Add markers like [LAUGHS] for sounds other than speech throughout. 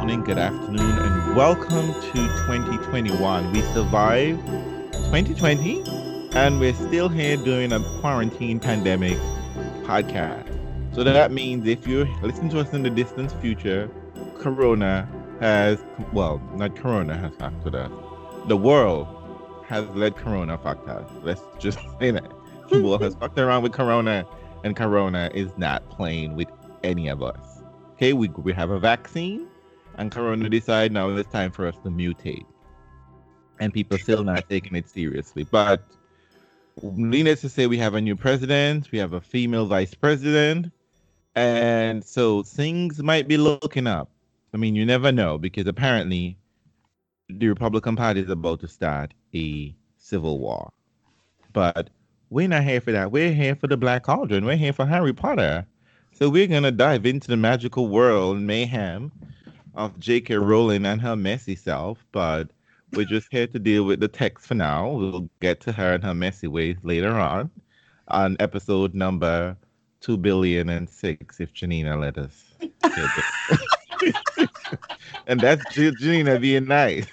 morning, good afternoon, and welcome to 2021. We survived 2020 and we're still here doing a quarantine pandemic podcast. So that means if you listen to us in the distant future, Corona has, well, not Corona has factored us. The world has let Corona fuck us. Let's just [LAUGHS] say that. The world has fucked around with Corona, and Corona is not playing with any of us. Okay, we, we have a vaccine, and Corona now it's time for us to mutate. And people still not taking it seriously. But needless to say, we have a new president, we have a female vice president, and so things might be looking up. I mean, you never know because apparently the Republican Party is about to start a civil war. But we're not here for that. We're here for the Black Cauldron. We're here for Harry Potter. So we're gonna dive into the magical world mayhem of J.K. Rowling and her messy self. But we're just here to deal with the text for now. We'll get to her and her messy ways later on on episode number two billion and six if Janina let us. and that's Janina being nice.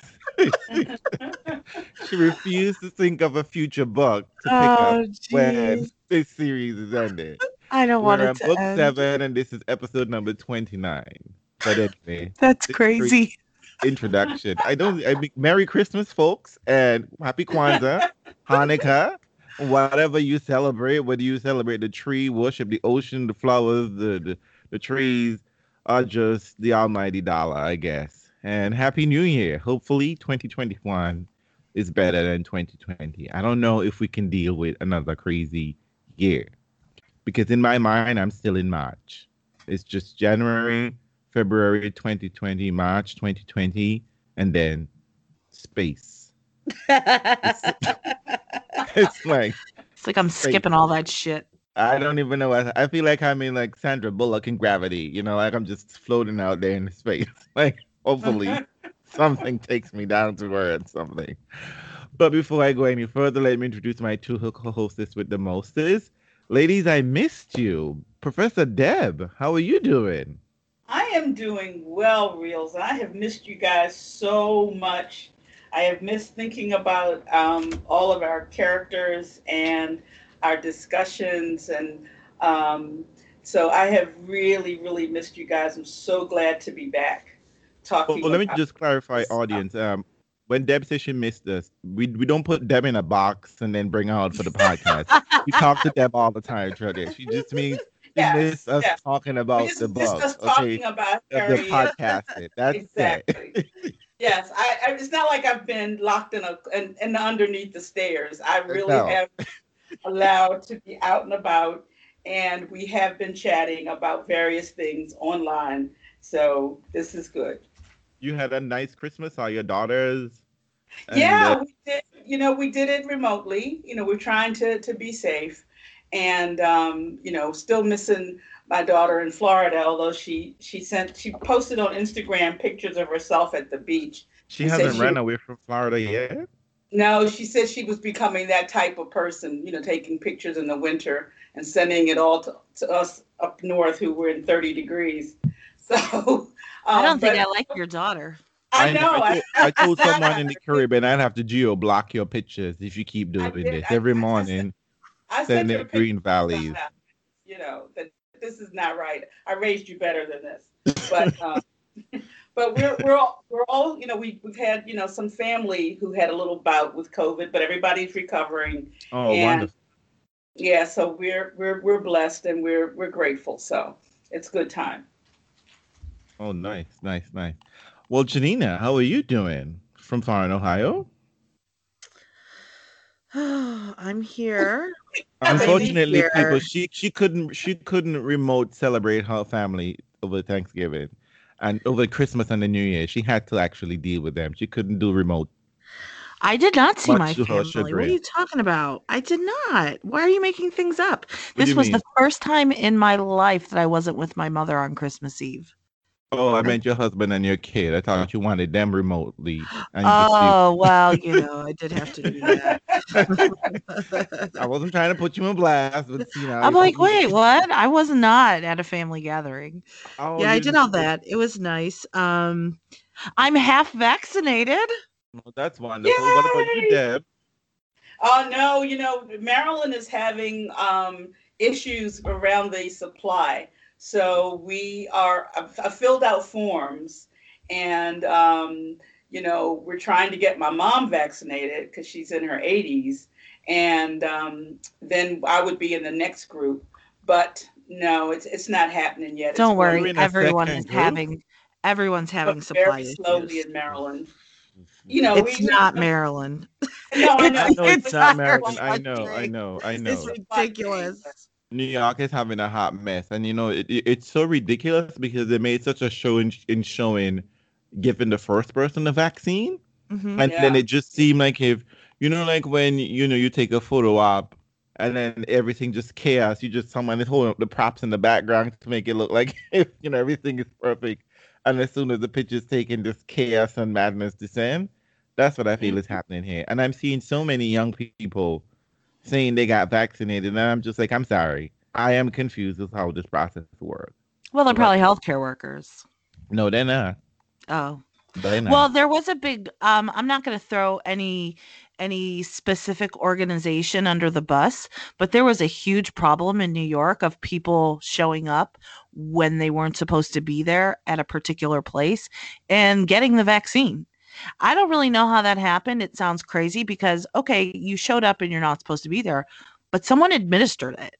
she refused to think of a future book to pick oh, up geez. when this series is ended. I don't want it to book end. seven, and this is episode number twenty-nine. But anyway, that's crazy. Introduction. I don't. I mean, Merry Christmas, folks, and Happy Kwanzaa, Hanukkah, whatever you celebrate. Whether you celebrate the tree, worship the ocean, the flowers, the the, the trees, are just the almighty dollar, I guess. And Happy New Year. Hopefully, 2021 is better than 2020. I don't know if we can deal with another crazy year because in my mind, I'm still in March. It's just January, February 2020, March 2020, and then space. it's, [LAUGHS] it's like it's like I'm space. skipping all that shit. I don't even know. I, I feel like I'm in like Sandra Bullock in Gravity. You know, like I'm just floating out there in space. [LAUGHS] Like hopefully [LAUGHS] something takes me down to earth. Something. But before I go any further, let me introduce my two co-hosts with the mostest. Ladies, I missed you. Professor Deb, how are you doing? I am doing well, Reels. I have missed you guys so much. I have missed thinking about um, all of our characters and our discussions. And um, so I have really, really missed you guys. I'm so glad to be back talking. Well, let me just clarify, audience. Um, when Deb says she missed us, we we don't put Deb in a box and then bring her out for the podcast. [LAUGHS] we talk to Deb all the time, Trudy. She just means yes, missed us talking about the book. okay, about the, podcast. [LAUGHS] That's exactly. it. yes, I, I, It's not like I've been locked in a in, in underneath the stairs. I really no. have allowed to be out and about, and we have been chatting about various things online. So this is good you had a nice Christmas. Saw your daughters. Yeah, uh, we did. You know, we did it remotely. You know, we're trying to to be safe, and um, you know, still missing my daughter in Florida. Although she she sent she posted on Instagram pictures of herself at the beach. She hasn't she, run away from Florida yet. No, she said she was becoming that type of person. You know, taking pictures in the winter and sending it all to, to us up north who were in 30 degrees. [LAUGHS] So I don't um, think I like your daughter. I know. I, told, [LAUGHS] I told someone in the Caribbean I'd have to geo block your pictures if you keep doing did, this every morning. I send it green valleys. You know that this is not right. I raised you better than this, but [LAUGHS] um, [LAUGHS] but we're we're all we're all you know we we've had you know some family who had a little bout with COVID, but everybody's recovering. Oh, and, wonderful. Yeah, so we're we're we're blessed and we're we're grateful. So it's good time. Oh, nice, nice, nice. Well, Janina, how are you doing from far in Ohio? [GASPS] I'm here. [LAUGHS] Unfortunately, here. people, she she couldn't she couldn't remote celebrate her family over Thanksgiving and over Christmas and the New Year. She had to actually deal with them. She couldn't do remote. I did not see my family. What are you talking about? I did not. Why are you making things up? What this was mean? the first time in my life that I wasn't with my mother on Christmas Eve. Oh, I meant your husband and your kid. I thought you wanted them remotely. oh, well, you know, I did have to do that. [LAUGHS] I wasn't trying to put you in blast, but you know. I'm like, wait, what? I was not at a family gathering. Oh, yeah, I did all that. It was nice. Um, I'm half vaccinated. Well, that's wonderful. Yay! What about you, Deb? Oh no, you know, Maryland is having um, issues around the supply. So we are I filled out forms, and um, you know we're trying to get my mom vaccinated because she's in her 80s, and um, then I would be in the next group. But no, it's it's not happening yet. Don't it's worry, everyone is group? having everyone's having supply very slowly in Maryland. You know, it's we, not we, Maryland. [LAUGHS] No, I know. it's, it's not Maryland. I know, I know, I know. It's ridiculous. New York is having a hot mess, and you know it, it, it's so ridiculous because they made such a show in, in showing giving the first person the vaccine, mm-hmm, and yeah. then it just seemed like if you know, like when you know you take a photo op and then everything just chaos. You just someone is holding up the props in the background to make it look like if [LAUGHS] you know everything is perfect, and as soon as the picture's taken, just chaos and madness descend. That's what I feel is happening here, and I'm seeing so many young people saying they got vaccinated, and I'm just like, I'm sorry, I am confused with how this process works. Well, they're probably healthcare workers. No, they're not. Oh. They're not. Well, there was a big. Um, I'm not going to throw any any specific organization under the bus, but there was a huge problem in New York of people showing up when they weren't supposed to be there at a particular place and getting the vaccine. I don't really know how that happened. It sounds crazy because, okay, you showed up and you're not supposed to be there, but someone administered it.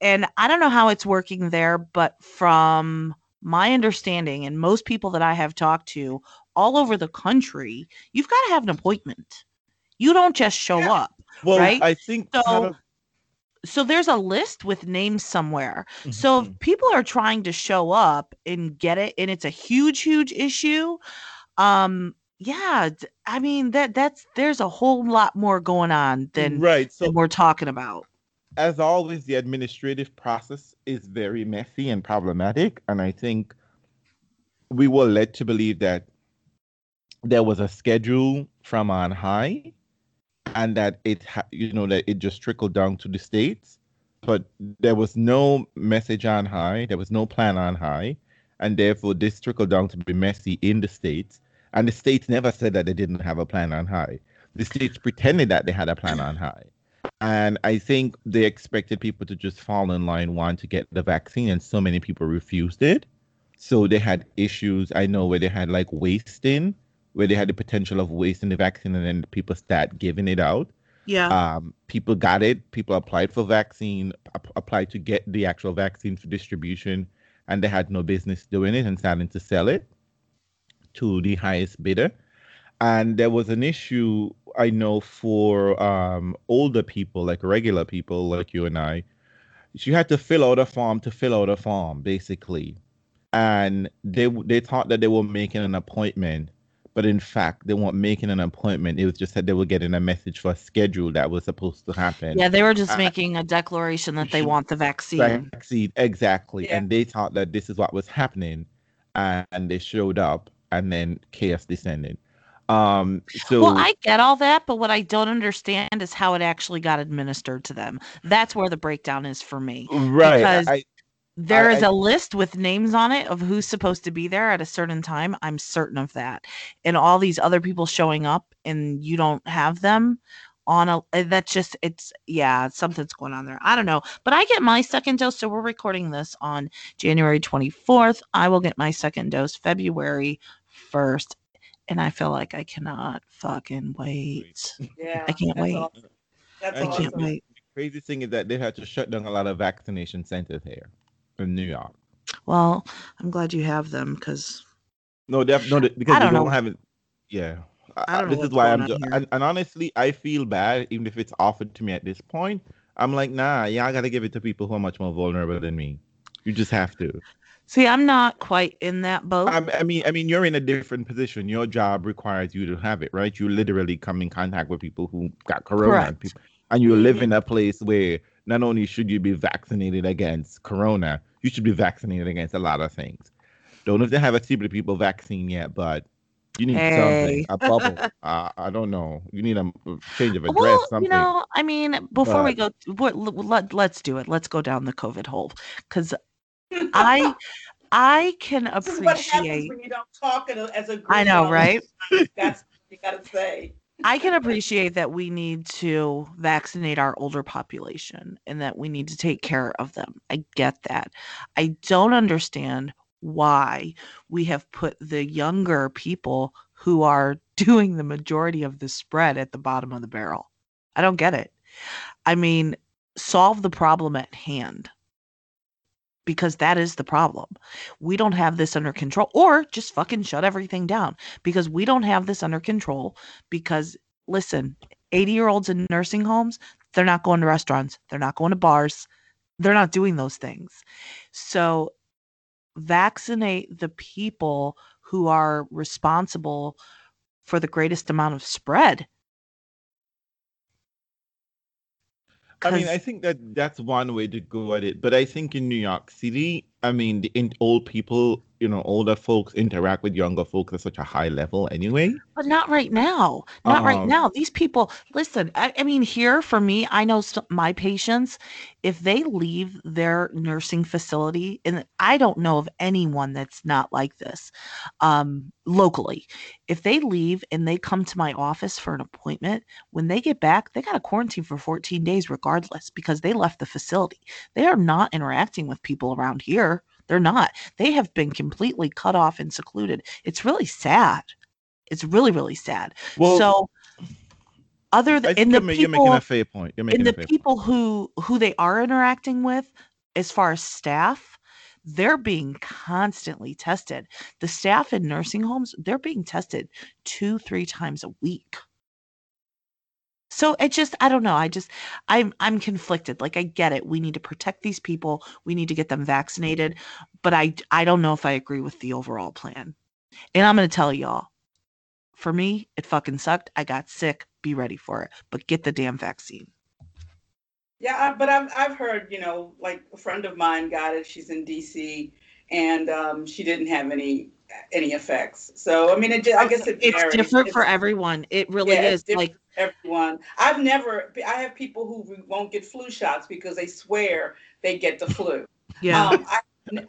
And I don't know how it's working there, but from my understanding, and most people that I have talked to all over the country, you've got to have an appointment. You don't just show yeah. up. Well, right? I think so. Kind of- so there's a list with names somewhere. Mm-hmm. So if people are trying to show up and get it, and it's a huge, huge issue, um, yeah, I mean that that's there's a whole lot more going on than right. So than we're talking about. As always, the administrative process is very messy and problematic, and I think we were led to believe that there was a schedule from on high, and that it ha- you know that it just trickled down to the states, but there was no message on high, there was no plan on high, and therefore this trickled down to be messy in the states and the states never said that they didn't have a plan on high. The states pretended that they had a plan on high. And I think they expected people to just fall in line, one, to get the vaccine, and so many people refused it. So they had issues, I know, where they had like wasting, where they had the potential of wasting the vaccine, and then people start giving it out. Yeah. Um, people got it. People applied for vaccine, ap- applied to get the actual vaccine for distribution, and they had no business doing it and starting to sell it to the highest bidder. And there was an issue I know for um, older people, like regular people like you and I. You had to fill out a form to fill out a form, basically. And they they thought that they were making an appointment, but in fact they weren't making an appointment. It was just that they were getting a message for a schedule that was supposed to happen. Yeah, they were just uh, making a declaration that they want the vaccine. Vaccine, exactly. Yeah. And they thought that this is what was happening, and they showed up and then chaos descended. Um, so well, I get all that, but what I don't understand is how it actually got administered to them. That's where the breakdown is for me. Right. Because I, there I, is I, a list with names on it of who's supposed to be there at a certain time. I'm certain of that. And all these other people showing up and you don't have them on a eh, that's just it's yeah something's going on there i don't know but i get my second dose so we're recording this on january 24th i will get my second dose february first, and I feel like I cannot fucking wait. Yeah, I can't wait. Awesome. That's I can't wait. The crazy thing is that they had to shut down a lot of vaccination centers here in New York. Well, I'm glad you have them because. No, def- no, because I don't, don't have it. Yeah, I don't this is why I'm. Just, and, and honestly, I feel bad even if it's offered to me at this point. I'm like, nah, yeah, I gotta give it to people who are much more vulnerable than me. You just have to. See, I'm not quite in that boat. I, I mean, I mean, you're in a different position. Your job requires you to have it, right? You literally come in contact with people who got corona, and, people, and you live in a place where not only should you be vaccinated against corona, you should be vaccinated against a lot of things. Don't know if they have a CBD people vaccine yet, but you need hey. something, a [LAUGHS] bubble. uh, I don't know. You need a change of address, well, something. You know, I mean, before but, we go, let, let's do it. Let's go down the COVID hole because I. I can appreciate. when you don't talk as a group. I know, right? [LAUGHS] That's you gotta say. I can appreciate that we need to vaccinate our older population and that we need to take care of them. I get that. I don't understand why we have put the younger people who are [LAUGHS] doing the majority of the spread at the bottom of the barrel. I don't get it. I mean, solve the problem at hand because that is the problem. We don't have this under control, or just fucking shut everything down because we don't have this under control. Because listen, 80 year olds in nursing homes, they're not going to restaurants, they're not going to bars, they're not doing those things. So vaccinate the people who are responsible for the greatest amount of spread. I mean, I think that that's one way to go at it. But I think in New York City, I mean, the in, old people you know older folks interact with younger folks at such a high level anyway. But not right now. Not um, right now. These people listen I, I, mean here for me i know st- my patients if they leave their nursing facility and i don't know of anyone that's not like this um, locally. If they leave and they come to my office for an appointment when they get back they got to quarantine for 14 days regardless because they left the facility. They are not interacting with people around here they're not. They have been completely cut off and secluded. It's really sad. It's really, really sad. Well, so other than in the people, you're making a fair point. You're making in the people point. who who they are interacting with, as far as staff, they're being constantly tested. The staff in nursing homes, they're being tested two, three times a week. So it just I don't know. I just I'm I'm conflicted. Like I get it. We need to protect these people. We need to get them vaccinated, but I I don't know if I agree with the overall plan. And I'm going to tell y'all. For me, it fucking sucked. I got sick. Be ready for it. But get the damn vaccine. Yeah, but I've I've heard, you know, like a friend of mine got it. She's in DC and um, she didn't have any any effects. So I mean, it, just, I guess it it's different it's, for everyone. It really yeah, is. Like everyone, I've never. I have people who won't get flu shots because they swear they get the flu. Yeah. Um, I,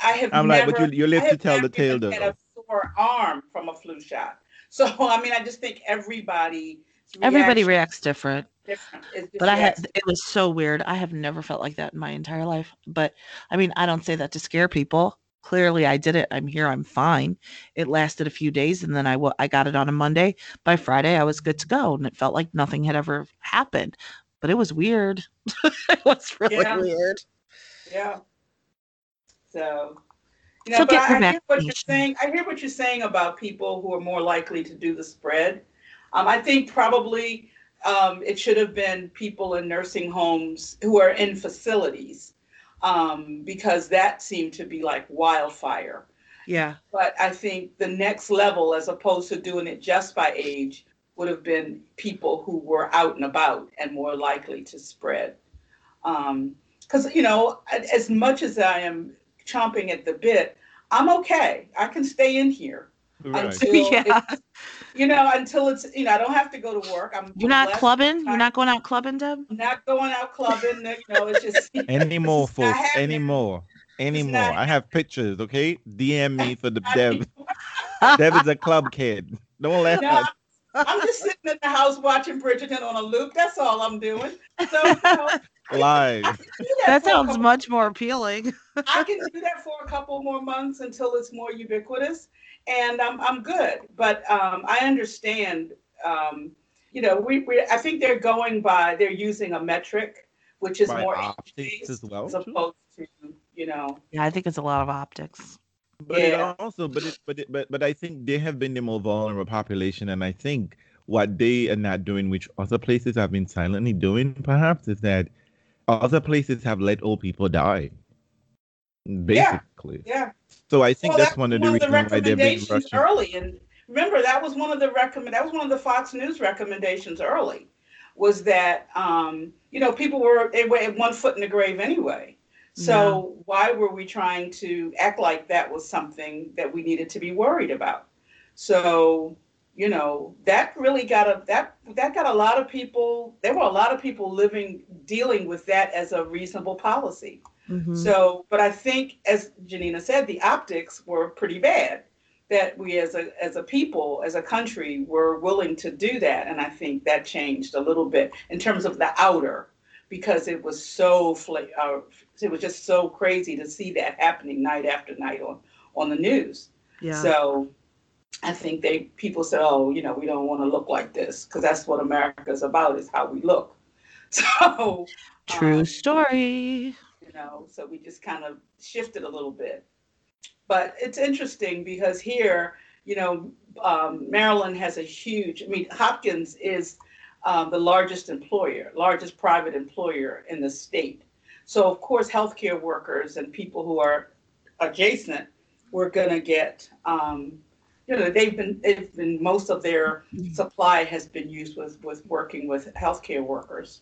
I, have. I'm never, like, but you, you live to tell the tale, though. Had a sore arm from a flu shot. So [LAUGHS] I mean, I just think everybody. Everybody reacts different. different. But I had it was so weird. I have never felt like that in my entire life. But I mean, I don't say that to scare people clearly I did it. I'm here. I'm fine. It lasted a few days and then I, w- I got it on a Monday. By Friday, I was good to go. And it felt like nothing had ever happened. But it was weird. [LAUGHS] it was really yeah. weird. Yeah. So, you know, so but I, I hear what you're saying. I hear what you're saying about people who are more likely to do the spread. Um, I think probably um, it should have been people in nursing homes who are in facilities um, because that seemed to be like wildfire. Yeah. But I think the next level, as opposed to doing it just by age, would have been people who were out and about and more likely to spread. Because, um, you know, as much as I am chomping at the bit, I'm okay. I can stay in here. Right. Until [LAUGHS] yeah. You know, until it's you know, I don't have to go to work. I'm You're not clubbing? You're not going out clubbing, Deb? I'm not going out clubbing. You know, it's just [LAUGHS] anymore, folks. Anymore. Anymore. I have pictures, okay? DM me for the [LAUGHS] Deb. Deb is a club kid. Don't let no, us. I'm just sitting in the house watching Bridgerton on a loop. That's all I'm doing. So, you know, Live. That, that sounds much more appealing. I can do that for a couple more months until it's more ubiquitous and I'm I'm good. But um, I understand. Um, you know, we, we I think they're going by they're using a metric, which is by more optics as well, as opposed to you know. Yeah, I think it's a lot of optics. But yeah. it also, but it, but it, but but I think they have been the more vulnerable population, and I think what they are not doing, which other places have been silently doing, perhaps, is that other places have let old people die. Basically. Yeah. yeah. So I think well, that's, that's, one of the reasons why they're being rushed. Early and remember that was one of the recommend that was one of the Fox News recommendations early, was that um, you know people were they were one foot in the grave anyway. So yeah. why were we trying to act like that was something that we needed to be worried about? So, you know, that really got a that that got a lot of people. There were a lot of people living dealing with that as a reasonable policy. Mm-hmm. So, but I think, as Janina said, the optics were pretty bad. That we, as a as a people, as a country, were willing to do that, and I think that changed a little bit in terms of the outer, because it was so fl- uh, it was just so crazy to see that happening night after night on on the news. Yeah. So I think they people said, oh, you know, we don't want to look like this because that's what America's about is how we look. [LAUGHS] So true um, story. Know, so we just kind of shifted a little bit. But it's interesting because here, you know, um, Maryland has a huge. I mean, Hopkins is um, the largest employer, largest private employer in the state. So of course, healthcare workers and people who are adjacent, we're going to get um, you know they've been they've been most of their supply has been used with with working with healthcare workers.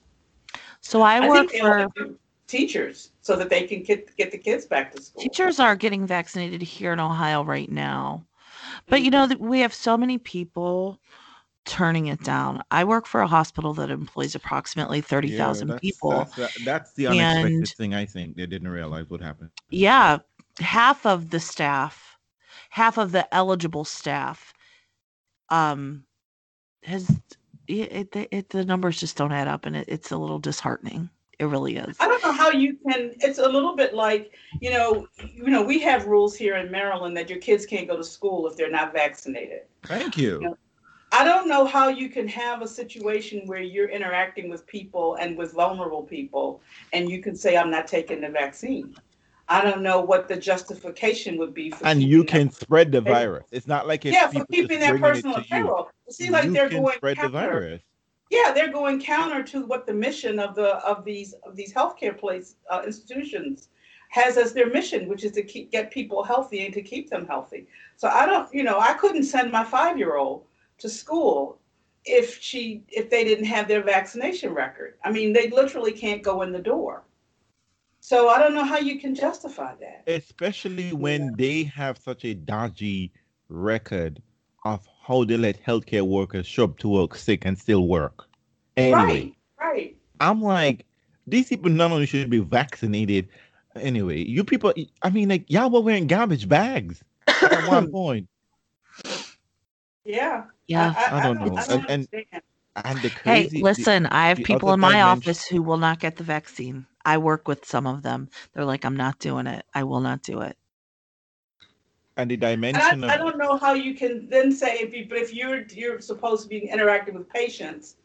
So I work I for teachers so that they can get get the kids back to school. Teachers are getting vaccinated here in Ohio right now. But you know we have so many people turning it down. I work for a hospital that employs approximately 30,000 yeah, people. That's, that's, the unexpected and, thing I think they didn't realize what happened. Yeah, half of the staff half of the eligible staff um has it, it, it, the numbers just don't add up and it, it's a little disheartening it really is i don't know how you can it's a little bit like you know you know we have rules here in maryland that your kids can't go to school if they're not vaccinated thank you, you know, i don't know how you can have a situation where you're interacting with people and with vulnerable people and you can say i'm not taking the vaccine I don't know what the justification would be. For and you can that. spread the virus. It's not like it's yeah, for keeping that personal apparel. It seems like they're going spread counter. the virus. Yeah, they're going counter to what the mission of the of these of these healthcare place uh, institutions has as their mission, which is to keep get people healthy and to keep them healthy. So I don't, you know, I couldn't send my five year old to school if she if they didn't have their vaccination record. I mean, they literally can't go in the door. So I don't know how you can justify that. Especially when yeah. they have such a dodgy record of how they let healthcare workers show up to work sick and still work. Anyway, right, right. I'm like, these people not only should be vaccinated. Anyway, you people, I mean, like y'all were wearing garbage bags at [COUGHS] one point. Yeah. Yeah. I, I, I don't know. I don't and, and, and the crazy, hey, listen, the, I have people in my office who will not get the vaccine. I work with some of them. They're like, I'm not doing it. I will not do it. And the dimension. I, I, don't know how you can then say if you, but if you're you're supposed to be interacting with patients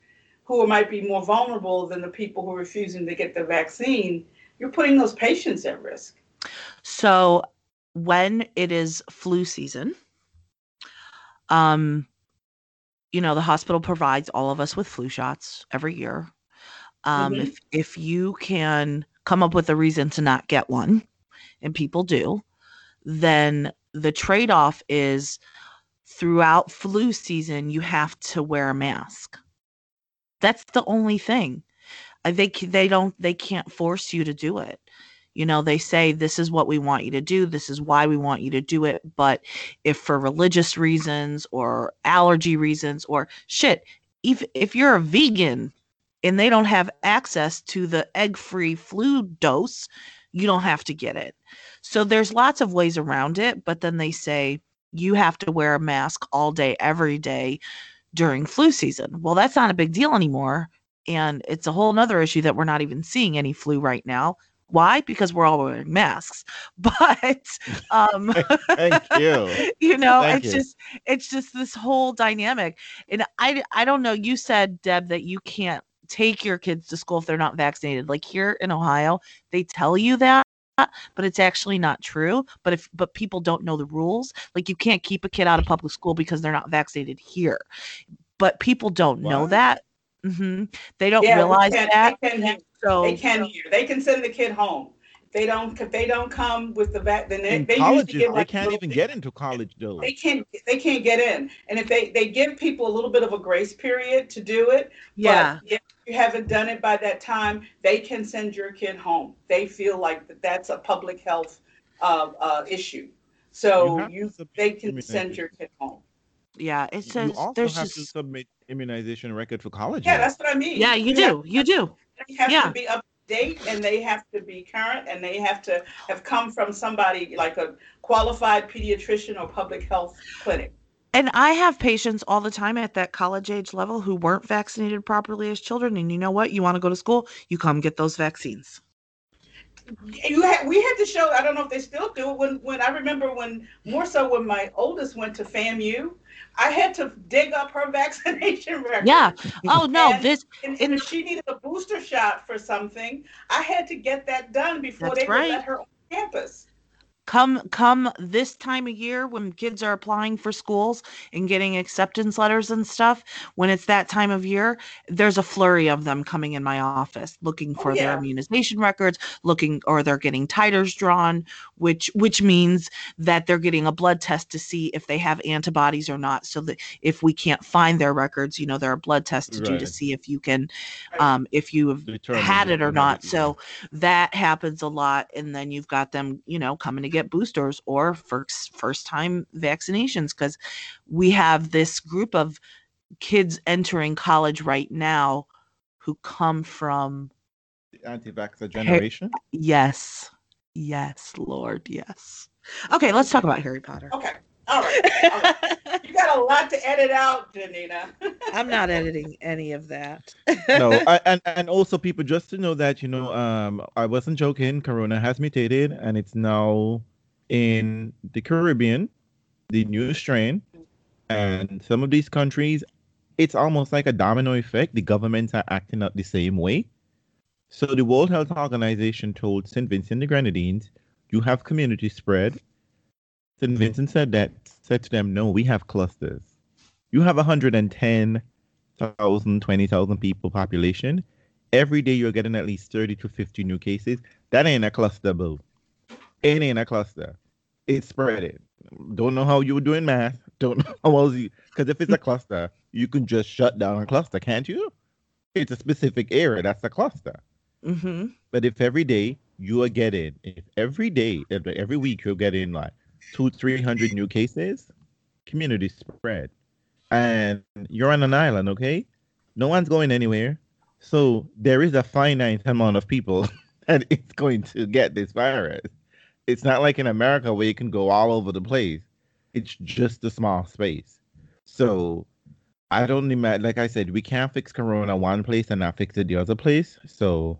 who might be more vulnerable than the people who are refusing to get the vaccine, you're putting those patients at risk. So when it is flu season, um, you know, the hospital provides all of us with flu shots every year. Um, mm-hmm. If if you can come up with a reason to not get one, and people do, then the trade off is throughout flu season you have to wear a mask. That's the only thing. I they they don't they can't force you to do it. You know, they say this is what we want you to do, this is why we want you to do it, but if for religious reasons or allergy reasons or shit, if if you're a vegan and they don't have access to the egg free flu dose, you don't have to get it. So there's lots of ways around it, but then they say you have to wear a mask all day, every day during flu season. Well, that's not a big deal anymore. And it's a whole nother issue that we're not even seeing any flu right now. Why? Because we're all wearing masks. [LAUGHS] But [LAUGHS] um thank you. [LAUGHS] you know, thank it's you. just it's just this whole dynamic. And I I don't know, you said Deb that you can't take your kids to school if they're not vaccinated. Like here in Ohio, they tell you that but it's actually not true but if but people don't know the rules like you can't keep a kid out of public school because they're not vaccinated here. But people don't know that. Mm-hmm. they don't yeah, realize can, that. they can, so they can hear. They can send the kid home. They don't if they don't come with the vac then they, they colleges, give, like, they can't even get into college though. they can't they can't get in. And if they they give people a little bit of a grace period to do it yeah. if you haven't done it by that time, they can send your kid home. They feel like that that's a public health uh, uh, issue. So you, you they can send your kid home. Yeah, it says you also there's have just... to submit immunization record for college. Yeah, that's what I mean. Yeah, you, you do. You do. They have yeah. to be up to date and they have to be current and they have to have come from somebody like a qualified pediatrician or public health clinic. And I have patients all the time at that college age level who weren't vaccinated properly as children. And you know what? You want to go to school, you come get those vaccines you had we had to show i don't know if they still do it when when i remember when more so when my oldest went to famu i had to dig up her [LAUGHS] vaccination record yeah oh no and, this and, and, if she needed a booster shot for something i had to get that done before they right. let her on campus come come this time of year when kids are applying for schools and getting acceptance letters and stuff when it's that time of year there's a flurry of them coming in my office looking oh, for oh, yeah. their immunization records looking or they're getting titers drawn which which means that they're getting a blood test to see if they have antibodies or not so that if we can't find their records you know there are blood tests to right. do to see if you can um if you have had it or not so that happens a lot and then you've got them you know coming to get get boosters or first first time vaccinations because we have this group of kids entering college right now who come from the anti-vaxxer generation. yes. Yes, Lord, yes. Okay, let's talk about Harry Potter. Okay. All right. All right. you got a lot to edit out, Janina. [LAUGHS] I'm not editing any of that. no, [LAUGHS] I, and and also people just to know that you know, um, I wasn't joking. Corona has mutated, and it's now in the Caribbean, the new strain, and some of these countries, it's almost like a domino effect. The governments are acting out the same way. So the World Health Organization told St. Vincent the Grenadines, you have community spread St. Vincent said that said to them, no, we have clusters. You have 110,000, 20,000 people population. Every day you're getting at least 30 to 50 new cases. That ain't a cluster, boo. It ain't a cluster. It's spreading. Don't know how you were doing math. [LAUGHS] Don't know how else you because if it's a cluster, you can just shut down a cluster, can't you? It's a specific area. That's a cluster. Mm-hmm. But if every day you are getting, if every day, every week you're getting like two, three hundred new cases, community spread. And you're on an island, okay? No one's going anywhere. So there is a finite amount of people [LAUGHS] that is going to get this virus. It's not like in America where you can go all over the place. It's just a small space. So I don't imagine, like I said, we can't fix Corona one place and not fix it the other place. So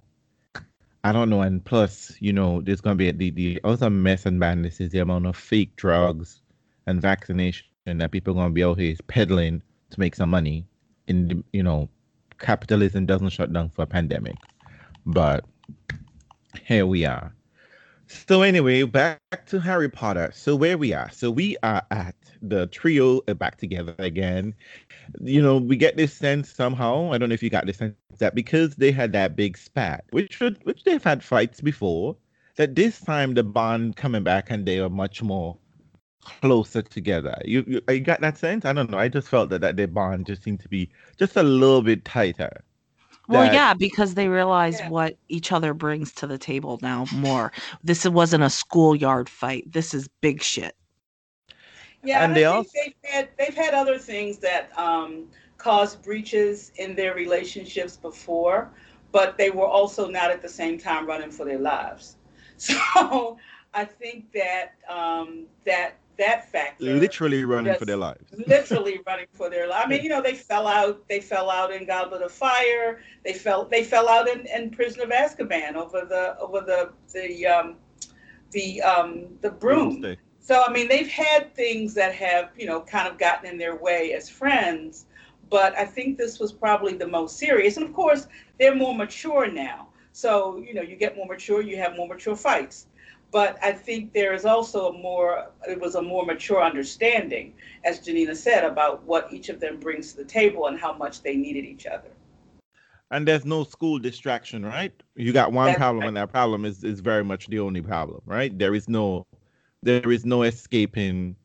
I don't know. And plus, you know, there's going to be the, the other mess and madness is the amount of fake drugs and vaccination that people are going to be out here peddling to make some money. In the, you know, capitalism doesn't shut down for a pandemic, but here we are. So anyway, back to Harry Potter. So where we are. So we are at the trio uh, back together again. You know, we get this sense somehow. I don't know if you got this sense that because they had that big spat, which would, which they've had fights before, that this time the bond coming back and they are much more closer together. You, you, you got that sense? I don't know. I just felt that, that their bond just seemed to be just a little bit tighter. Well, that, yeah, because they realize yeah. what each other brings to the table now more. This wasn't a schoolyard fight. This is big shit. Yeah, and, and they also they've had they've had other things that um, caused breaches in their relationships before, but they were also not at the same time running for their lives. [LAUGHS] So I think that um, that that factor literally running for their lives. [LAUGHS] literally running for their lives i mean you know they fell out they fell out in goblet of fire. They fell they fell out in, in prison of azkaban over the over the the um the um the broom. So i mean they've had things that have you know kind of gotten in their way as friends but i think this was probably the most serious. And of course they're more mature now. So you know you get more mature you have more mature fights but I think there is also a more it was a more mature understanding, as Janina said, about what each of them brings to the table and how much they needed each other. And there's no school distraction, right? You got one That's problem, right. and that problem is is very much the only problem, right? There is no there is no escaping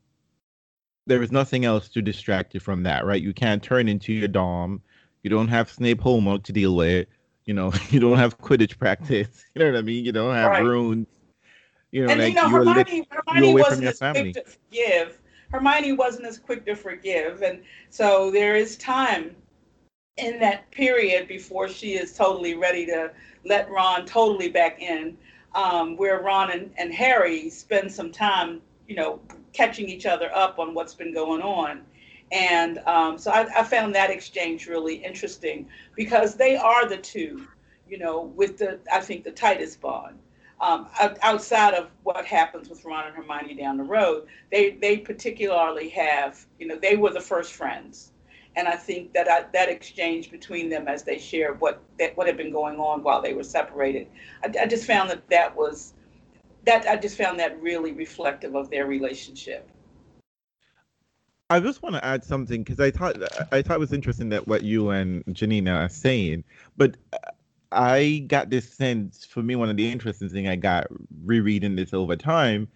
there is nothing else to distract you from that, right? You can't turn into your dorm, You don't have Snape homework to deal with. You know, [LAUGHS] you don't have Quidditch practice. [LAUGHS] You know what I mean? You don't have right. runes. You know, and, like you know, you're, Hermione, Hermione you're away from your family. To forgive. Hermione wasn't as quick to forgive, and so there is time in that period before she is totally ready to let Ron totally back in, um, where Ron and, and Harry spend some time, you know, catching each other up on what's been going on. And um, so I, I, found that exchange really interesting because they are the two, you know, with the, I think, the tightest bond. Um, outside of what happens with Ron and Hermione down the road, they, they particularly have, you know, they were the first friends and I think that I, that exchange between them as they shared what that what had been going on while they were separated, I, I just found that that was that I just found that really reflective of their relationship. I just want to add something because I thought I thought it was interesting that what you and Janina are saying, but I got this sense. For me, one of the interesting thing I got rereading this over time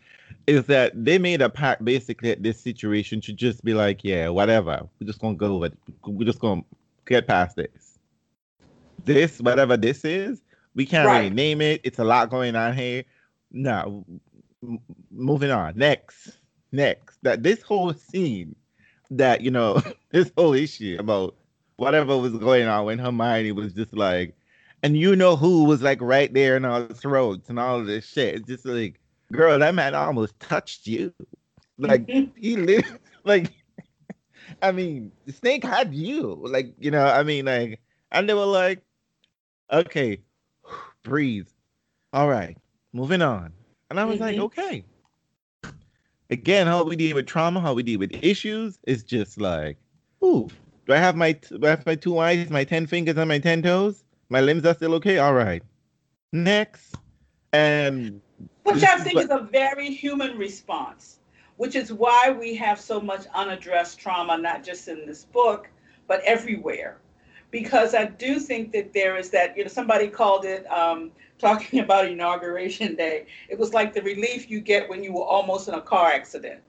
is that they made a pact basically that this situation should just be like, yeah, whatever. We're just gonna go with we're just gonna get past this. This, whatever this is, we can't right. really name it. It's a lot going on here. No, m- moving on. Next, next. That this whole scene, that you know, [LAUGHS] this whole issue about whatever was going on when Hermione was just like, and you know who was like right there in our throats and all of this shit. It's just like girl, that man almost touched you. Like [LAUGHS] he lived like [LAUGHS] I mean, snake had you. Like, you know, I mean, like, and they were like, okay, [SIGHS] breathe. All right, moving on. And I was mm-hmm. like, okay. Again, how we deal with trauma, how we deal with issues, is just like, ooh, do I have my do I have my two eyes, my ten fingers, and my ten toes? My limbs are still okay. All right. Next. And which I think is a very human response, which is why we have so much unaddressed trauma, not just in this book, but everywhere. Because I do think that there is that, you know, somebody called it um, talking [LAUGHS] about inauguration day. It was like the relief you get when you were almost in a car accident.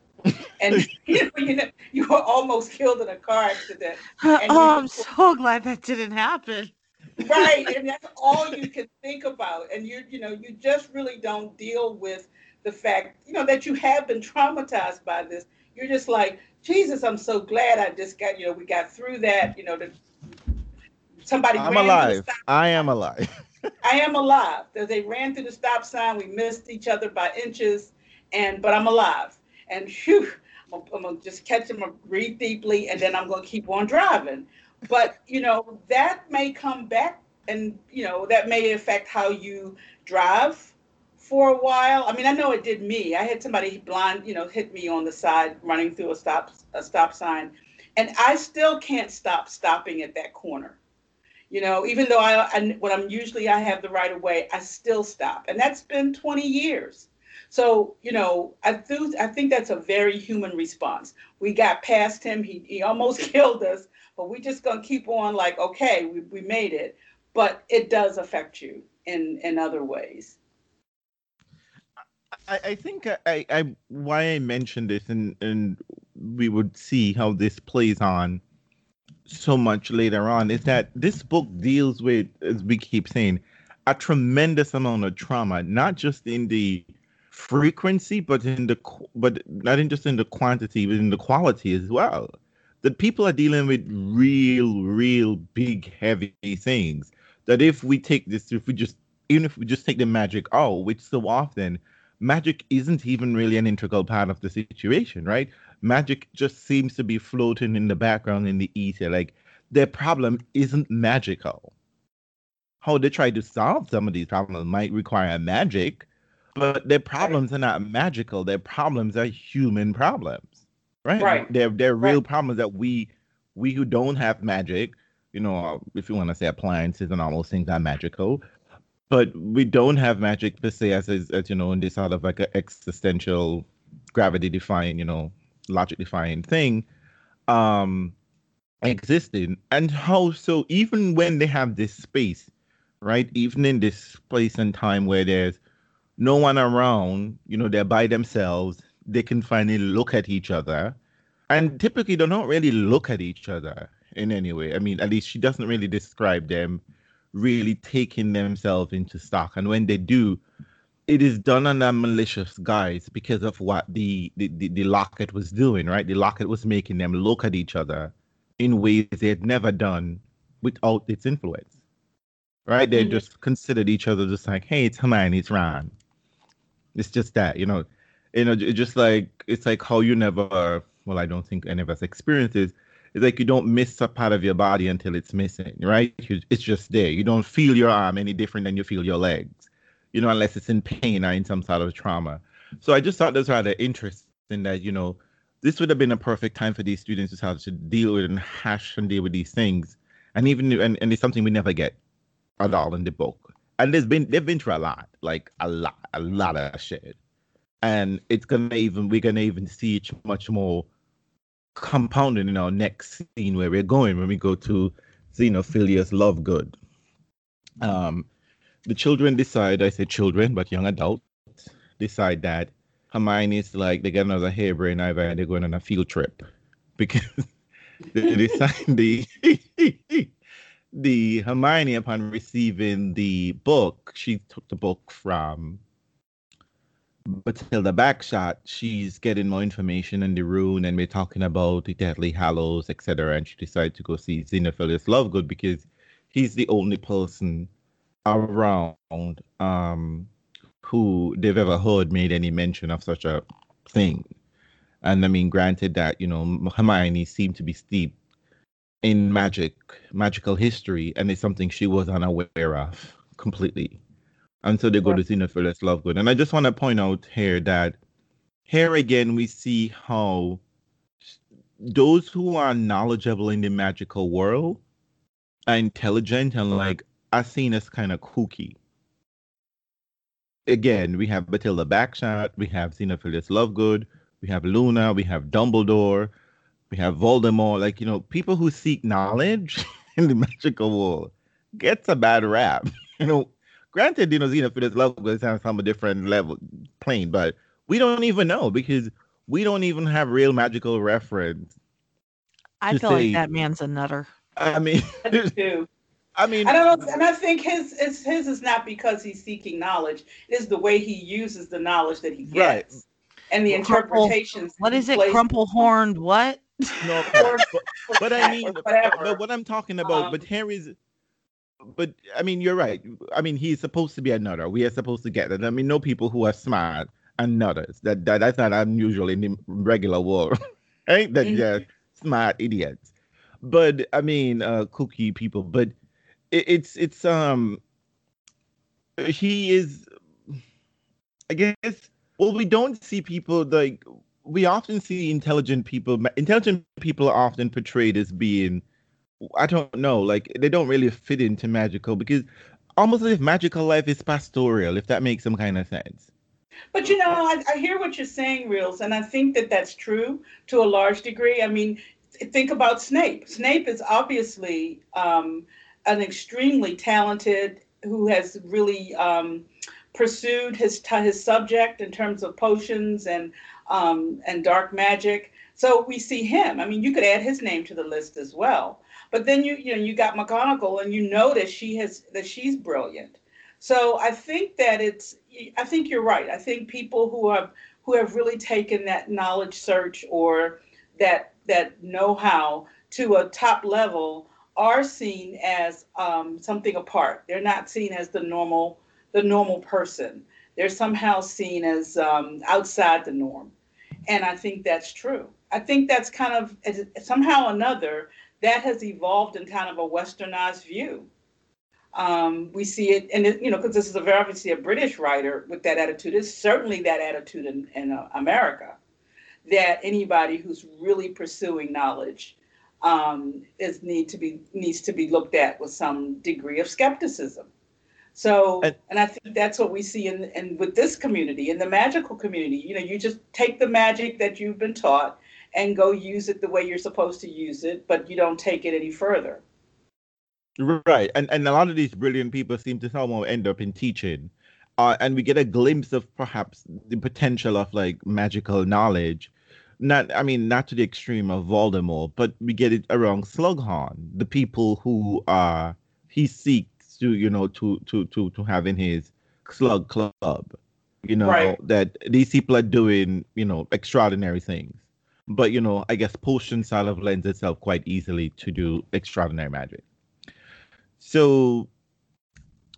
and [LAUGHS] [LAUGHS] you know, you, know, you were almost killed in a car accident. oh, I'm so glad that didn't happen right and that's all you can think about and you you know you just really don't deal with the fact you know that you have been traumatized by this. You're just like jesus i'm so glad i just got you know we got through that you know the somebody i'm alive. i am alive. [LAUGHS] I am alive. They ran through the stop sign. We missed each other by inches and but i'm alive. And whew, I'm, I'm gonna just catch them breathe deeply and then i'm gonna keep on driving but you know that may come back and you know that may affect how you drive for a while. I mean i know it did me. I had somebody blind you know hit me on the side running through a stop a stop sign. And i still can't stop stopping at that corner. You know even though i, I when i'm usually i have the right of way i still stop. And that's been 20 years. So, you know, I, I think that's a very human response. We got past him. He, he almost [LAUGHS] killed us, but we're just to keep on like, okay, we, we made it. But it does affect you in, in other ways. I, I think I, I why I mentioned this and, and we would see how this plays on so much later on is that this book deals with, as we keep saying, a tremendous amount of trauma, not just in the frequency, but in the but not in just in the quantity, but in the quality as well that people are dealing with real, real big, heavy things. That if we take this, if we just, even if we just take the magic out, which so often magic isn't even really an integral part of the situation, right? Magic just seems to be floating in the background in the ether. Like their problem isn't magical. How they try to solve some of these problems might require magic, but their problems are not magical. Their problems are human problems right? Right. They're they're real right. problems that we we who don't have magic, you know, if you want to say appliances and all those things are magical, but we don't have magic per se as, as, as you know in this sort of like an existential gravity defying, you know, logic defying thing, um, existing. And how so even when they have this space, right? Even in this place and time where there's no one around, you know, they're by themselves they can finally look at each other. And typically, they don't really look at each other in any way. I mean, at least she doesn't really describe them really taking themselves into stock. And when they do, it is done under malicious guise because of what the, the, the, the locket was doing, right? The locket was making them look at each other in ways they had never done without its influence. Right? They mm-hmm. just considered each other just like, hey, it's Hermione, it's Ron. It's just that, you know, you know, just like it's like how you never well, I don't think any of us experiences it's like you don't miss a part of your body until it's missing, right? It's just there. You don't feel your arm any different than you feel your legs, you know, unless it's in pain or in some sort of trauma. So I just thought this was rather interesting that, you know, this would have been a perfect time for these students to have to deal with and hash and deal with these things. And even and, and it's something we never get at all in the book. And there's been they've been through a lot, like a lot, a lot of shit. And it's gonna even we're gonna even see it much more compounded in our next scene where we're going when we go to Xenophilius Lovegood. Um, the children decide, I say children, but young adults decide that Hermione's like they get another harebrained eye and they're going on a field trip because [LAUGHS] they decide the [LAUGHS] the Hermione upon receiving the book, she took the book from Bathilda Bagshot, she's getting more information in the room, and we're talking about the Deathly Hallows, etc. And she decided to go see Xenophilius Lovegood because he's the only person around um, who they've ever heard made any mention of such a thing. And I mean, granted that you know Hermione seemed to be steeped in magic, magical history, and it's something she was unaware of completely until so they go to Xenophilius Lovegood. And I just want to point out here that here again we see how those who are knowledgeable in the magical world are intelligent and like are seen as kind of kooky. Again, we have Bathilda Bagshot, we have Xenophilius Lovegood, we have Luna, we have Dumbledore, we have Voldemort. Like, you know, people who seek knowledge [LAUGHS] in the magical world gets a bad rap. [LAUGHS] You know, Granted, you know, Xenophilius level is on a different level plane, but we don't even know because we don't even have real magical reference. I feel say, like that man's a nutter. I mean, [LAUGHS] I I mean, I don't know, and I think his, his his is not because he's seeking knowledge. It is the way he uses the knowledge that he gets, right. and the Crumple, interpretations. What is it? Crumple horned? What? No, but, but, I [LAUGHS] mean, but, but, what I'm talking about, um, but Harry's but I mean, you're right. I mean, he's supposed to be a nutter. We are supposed to get that. I mean, no people who are smart and nutters. That, that that's not unusual in the regular world, [LAUGHS] right? That mm-hmm. smart idiots. But I mean, uh, kooky people. But it, it's it's um, he is. I guess. Well, we don't see people like we often see intelligent people. Intelligent people are often portrayed as being I don't know, like they don't really fit into magical because almost as if magical life is pastoral, if that makes some kind of sense. But you know, I, I hear what you're saying, Reels, and I think that that's true to a large degree. I mean, think about Snape. Snape is obviously um, an extremely talented who has really um, pursued his his subject in terms of potions and um, and dark magic. So we see him. I mean, you could add his name to the list as well. But then you you know you got McGonagall and you know that she has that she's brilliant. So I think that it's I think you're right. I think people who have who have really taken that knowledge search or that that know-how to a top level are seen as um, something apart. They're not seen as the normal the normal person. They're somehow seen as um, outside the norm, and I think that's true. I think that's kind of somehow another that has evolved in kind of a westernized view. Um, we see it, and it, you know, because this is a very obviously a British writer with that attitude. It's certainly that attitude in, in uh, America that anybody who's really pursuing knowledge um, is need to be needs to be looked at with some degree of skepticism. So, and, and I think that's what we see in, in with this community, in the magical community. You know, you just take the magic that you've been taught and go use it the way you're supposed to use it, but you don't take it any further. Right, and and a lot of these brilliant people seem to somehow end up in teaching, uh, and we get a glimpse of perhaps the potential of like magical knowledge not I mean not to the extreme of Voldemort, but we get it around Slughorn, the people who are he seeks to you know to to to to have in his slug club. You know right. that these people are doing you know extraordinary things, but you know I guess potion sort of lends itself quite easily to do extraordinary magic. So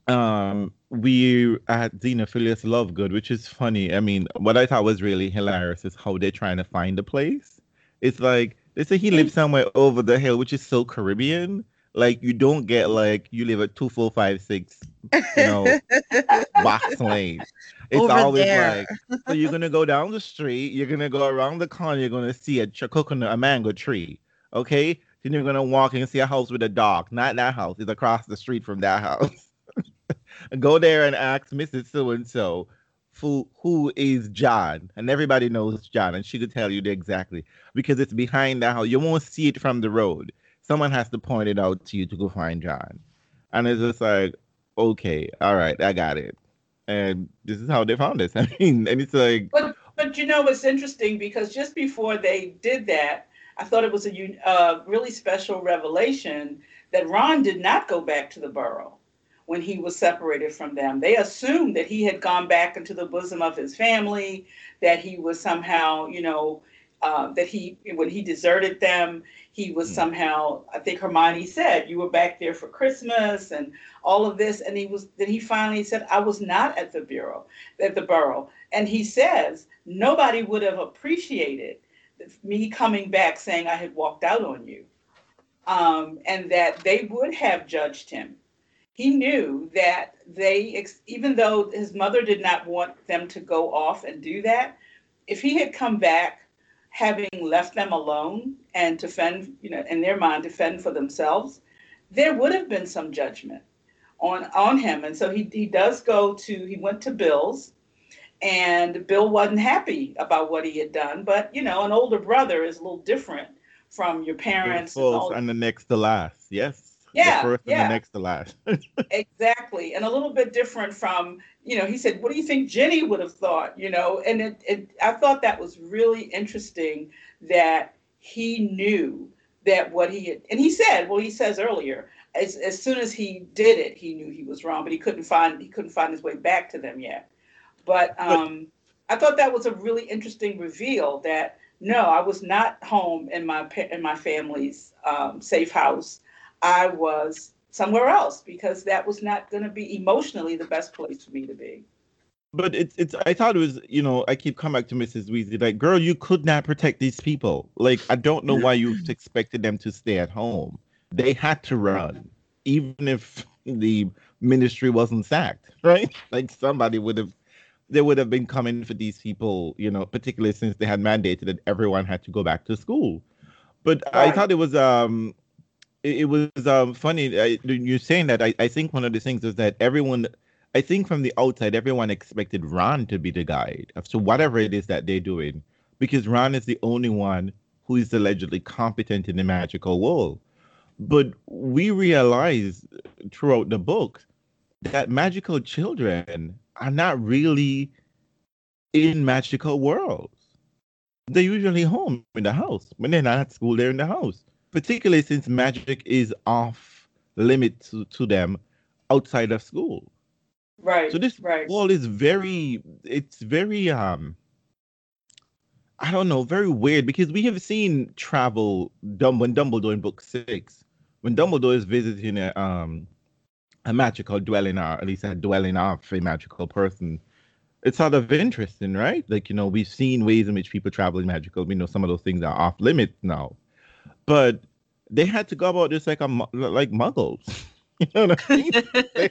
um we at Xenophilius Lovegood, which is funny. I mean, what I thought was really hilarious is how they're trying to find a place. It's like they say he lives somewhere over the hill, which is so Caribbean. Like you don't get like you live at two four five six, you know, [LAUGHS] box lane. It's over always there. like so you're gonna go down the street, you're gonna go around the corner, you're gonna see a ch- coconut, a mango tree. Okay, then you're gonna walk and see a house with a dog. Not that house. It's across the street from that house [LAUGHS] go there and ask Mrs. So and so who who is John, and everybody knows John, and she could tell you exactly because it's behind the house. You won't see it from the road. Someone has to point it out to you to go find John, and it's just like, okay, all right, I got it, and this is how they found us. [LAUGHS] I mean, and it's like, but but you know it's interesting because just before they did that, I thought it was a uh, really special revelation that Ron did not go back to the Burrow when he was separated from them. They assumed that he had gone back into the bosom of his family, that he was somehow, you know, uh, that he, when he deserted them, he was mm. somehow, I think Hermione said, you were back there for Christmas and all of this. And he was, then he finally said, I was not at the bureau, at the Burrow. And he says, nobody would have appreciated me coming back saying I had walked out on you. Um, and that they would have judged him he knew that they, even though his mother did not want them to go off and do that, if he had come back having left them alone and to fend, you know, in their mind, to fend for themselves, there would have been some judgment on on him. And so he he does go to he went to Bill's and Bill wasn't happy about what he had done. But you know, an older brother is a little different from your parents. And, and the next to last, yes yeah, the first yeah. and the next to last. [LAUGHS] exactly. And a little bit different from, you know, he said, What do you think Ginny would have thought? You know, and it, it I thought that was really interesting that he knew that what he had and he said, well, he says earlier, as, as soon as he did it, he knew he was wrong, but he couldn't find he couldn't find his way back to them yet. But um I thought that was a really interesting reveal that no, I was not home in my in my family's um, safe house. I was somewhere else because that was not going to be emotionally the best place for me to be. But it's it's. I thought it was. You know, I keep coming back to Mrs. Weasley. Like, girl, you could not protect these people. Like, I don't know why you [LAUGHS] expected them to stay at home. They had to run, even if [LAUGHS] the ministry wasn't sacked, [LAUGHS] right? Like, somebody would have. They would have been coming for these people, you know, particularly since they had mandated that everyone had to go back to school. But right. I thought it was um it, was um, funny. I, you're saying that. I, I think one of the things is that everyone, I think from the outside, everyone expected Ron to be the guide. So whatever it is that they're doing, because Ron is the only one who is allegedly competent in the magical world. But we realize throughout the book that magical children are not really in magical worlds. They're usually home in the house. When they're not at school, they're in the house particularly since magic is off limit to, to them outside of school. Right. So this right. wall is very it's very um I don't know, very weird because we have seen travel done when Dumbledore in book six, when Dumbledore is visiting a um a magical dwelling or at least a dwelling of a magical person. It's sort of interesting, right? Like, you know, we've seen ways in which people travel in magical. We know some of those things are off limits now but they had to go about this like a like muggles. [LAUGHS] you know what I mean? [LAUGHS] they,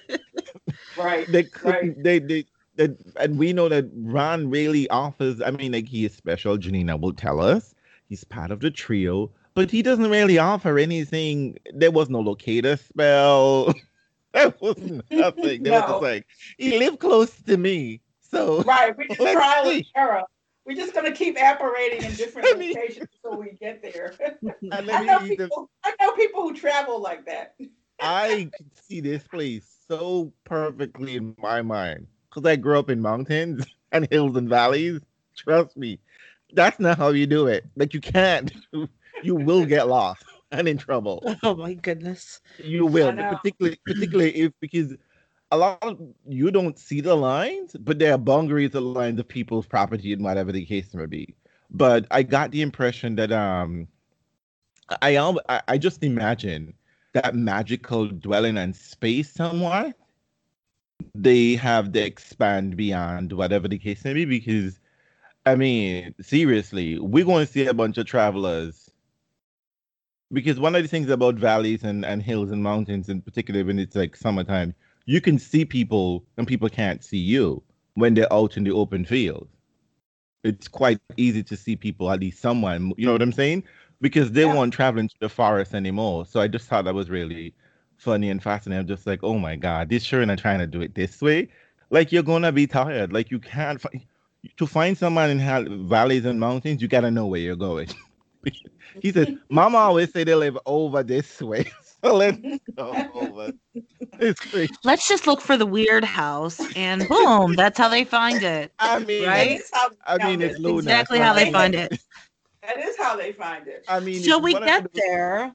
right. They couldn't. Right. They, they they and we know that Ron really offers. I mean, like he is special. Janina will tell us he's part of the trio, but he doesn't really offer anything. There was no locator spell. [LAUGHS] there was nothing. There no. was just like he lived close to me. So right, we just trial and error. We're just going to keep apparating in different locations until we get there. [LAUGHS] I know, people, I know people who travel like that. I see this place so perfectly in my mind because I grew up in mountains [LAUGHS] and hills and valleys. Trust me, That's not how you do it. Like you can't. [LAUGHS] You will get lost and in trouble. Oh my goodness. You will, particularly particularly if because a lot of you don't see the lines, but there are boundaries of lines of people's property and whatever the case may be. But I got the impression that um I I, I just imagine that magical dwelling and space somewhat they have to expand beyond whatever the case may be because I mean, seriously, we're going to see a bunch of travelers because one of the things about valleys and, and hills and mountains, in particular when it's like summertime, you can see people and people can't see you when they're out in the open field. It's quite easy to see people, at least someone, you know what I'm saying? Because they yeah. weren't traveling to the forest anymore. So I just thought that was really funny and fascinating. I'm just like, oh my God, this sure not trying to do it this way. Like you're gonna be tired. Like you can't find to find someone in valleys and mountains, you gotta know where you're going. [LAUGHS] he says, [LAUGHS] Mama always say they live over this way. [LAUGHS] So let's go over. Let's just look for the weird house and boom, that's how they find it. [LAUGHS] I mean, right? I mean, it's Luna. Exactly how they find it. That is how they find it. I mean, till we get there,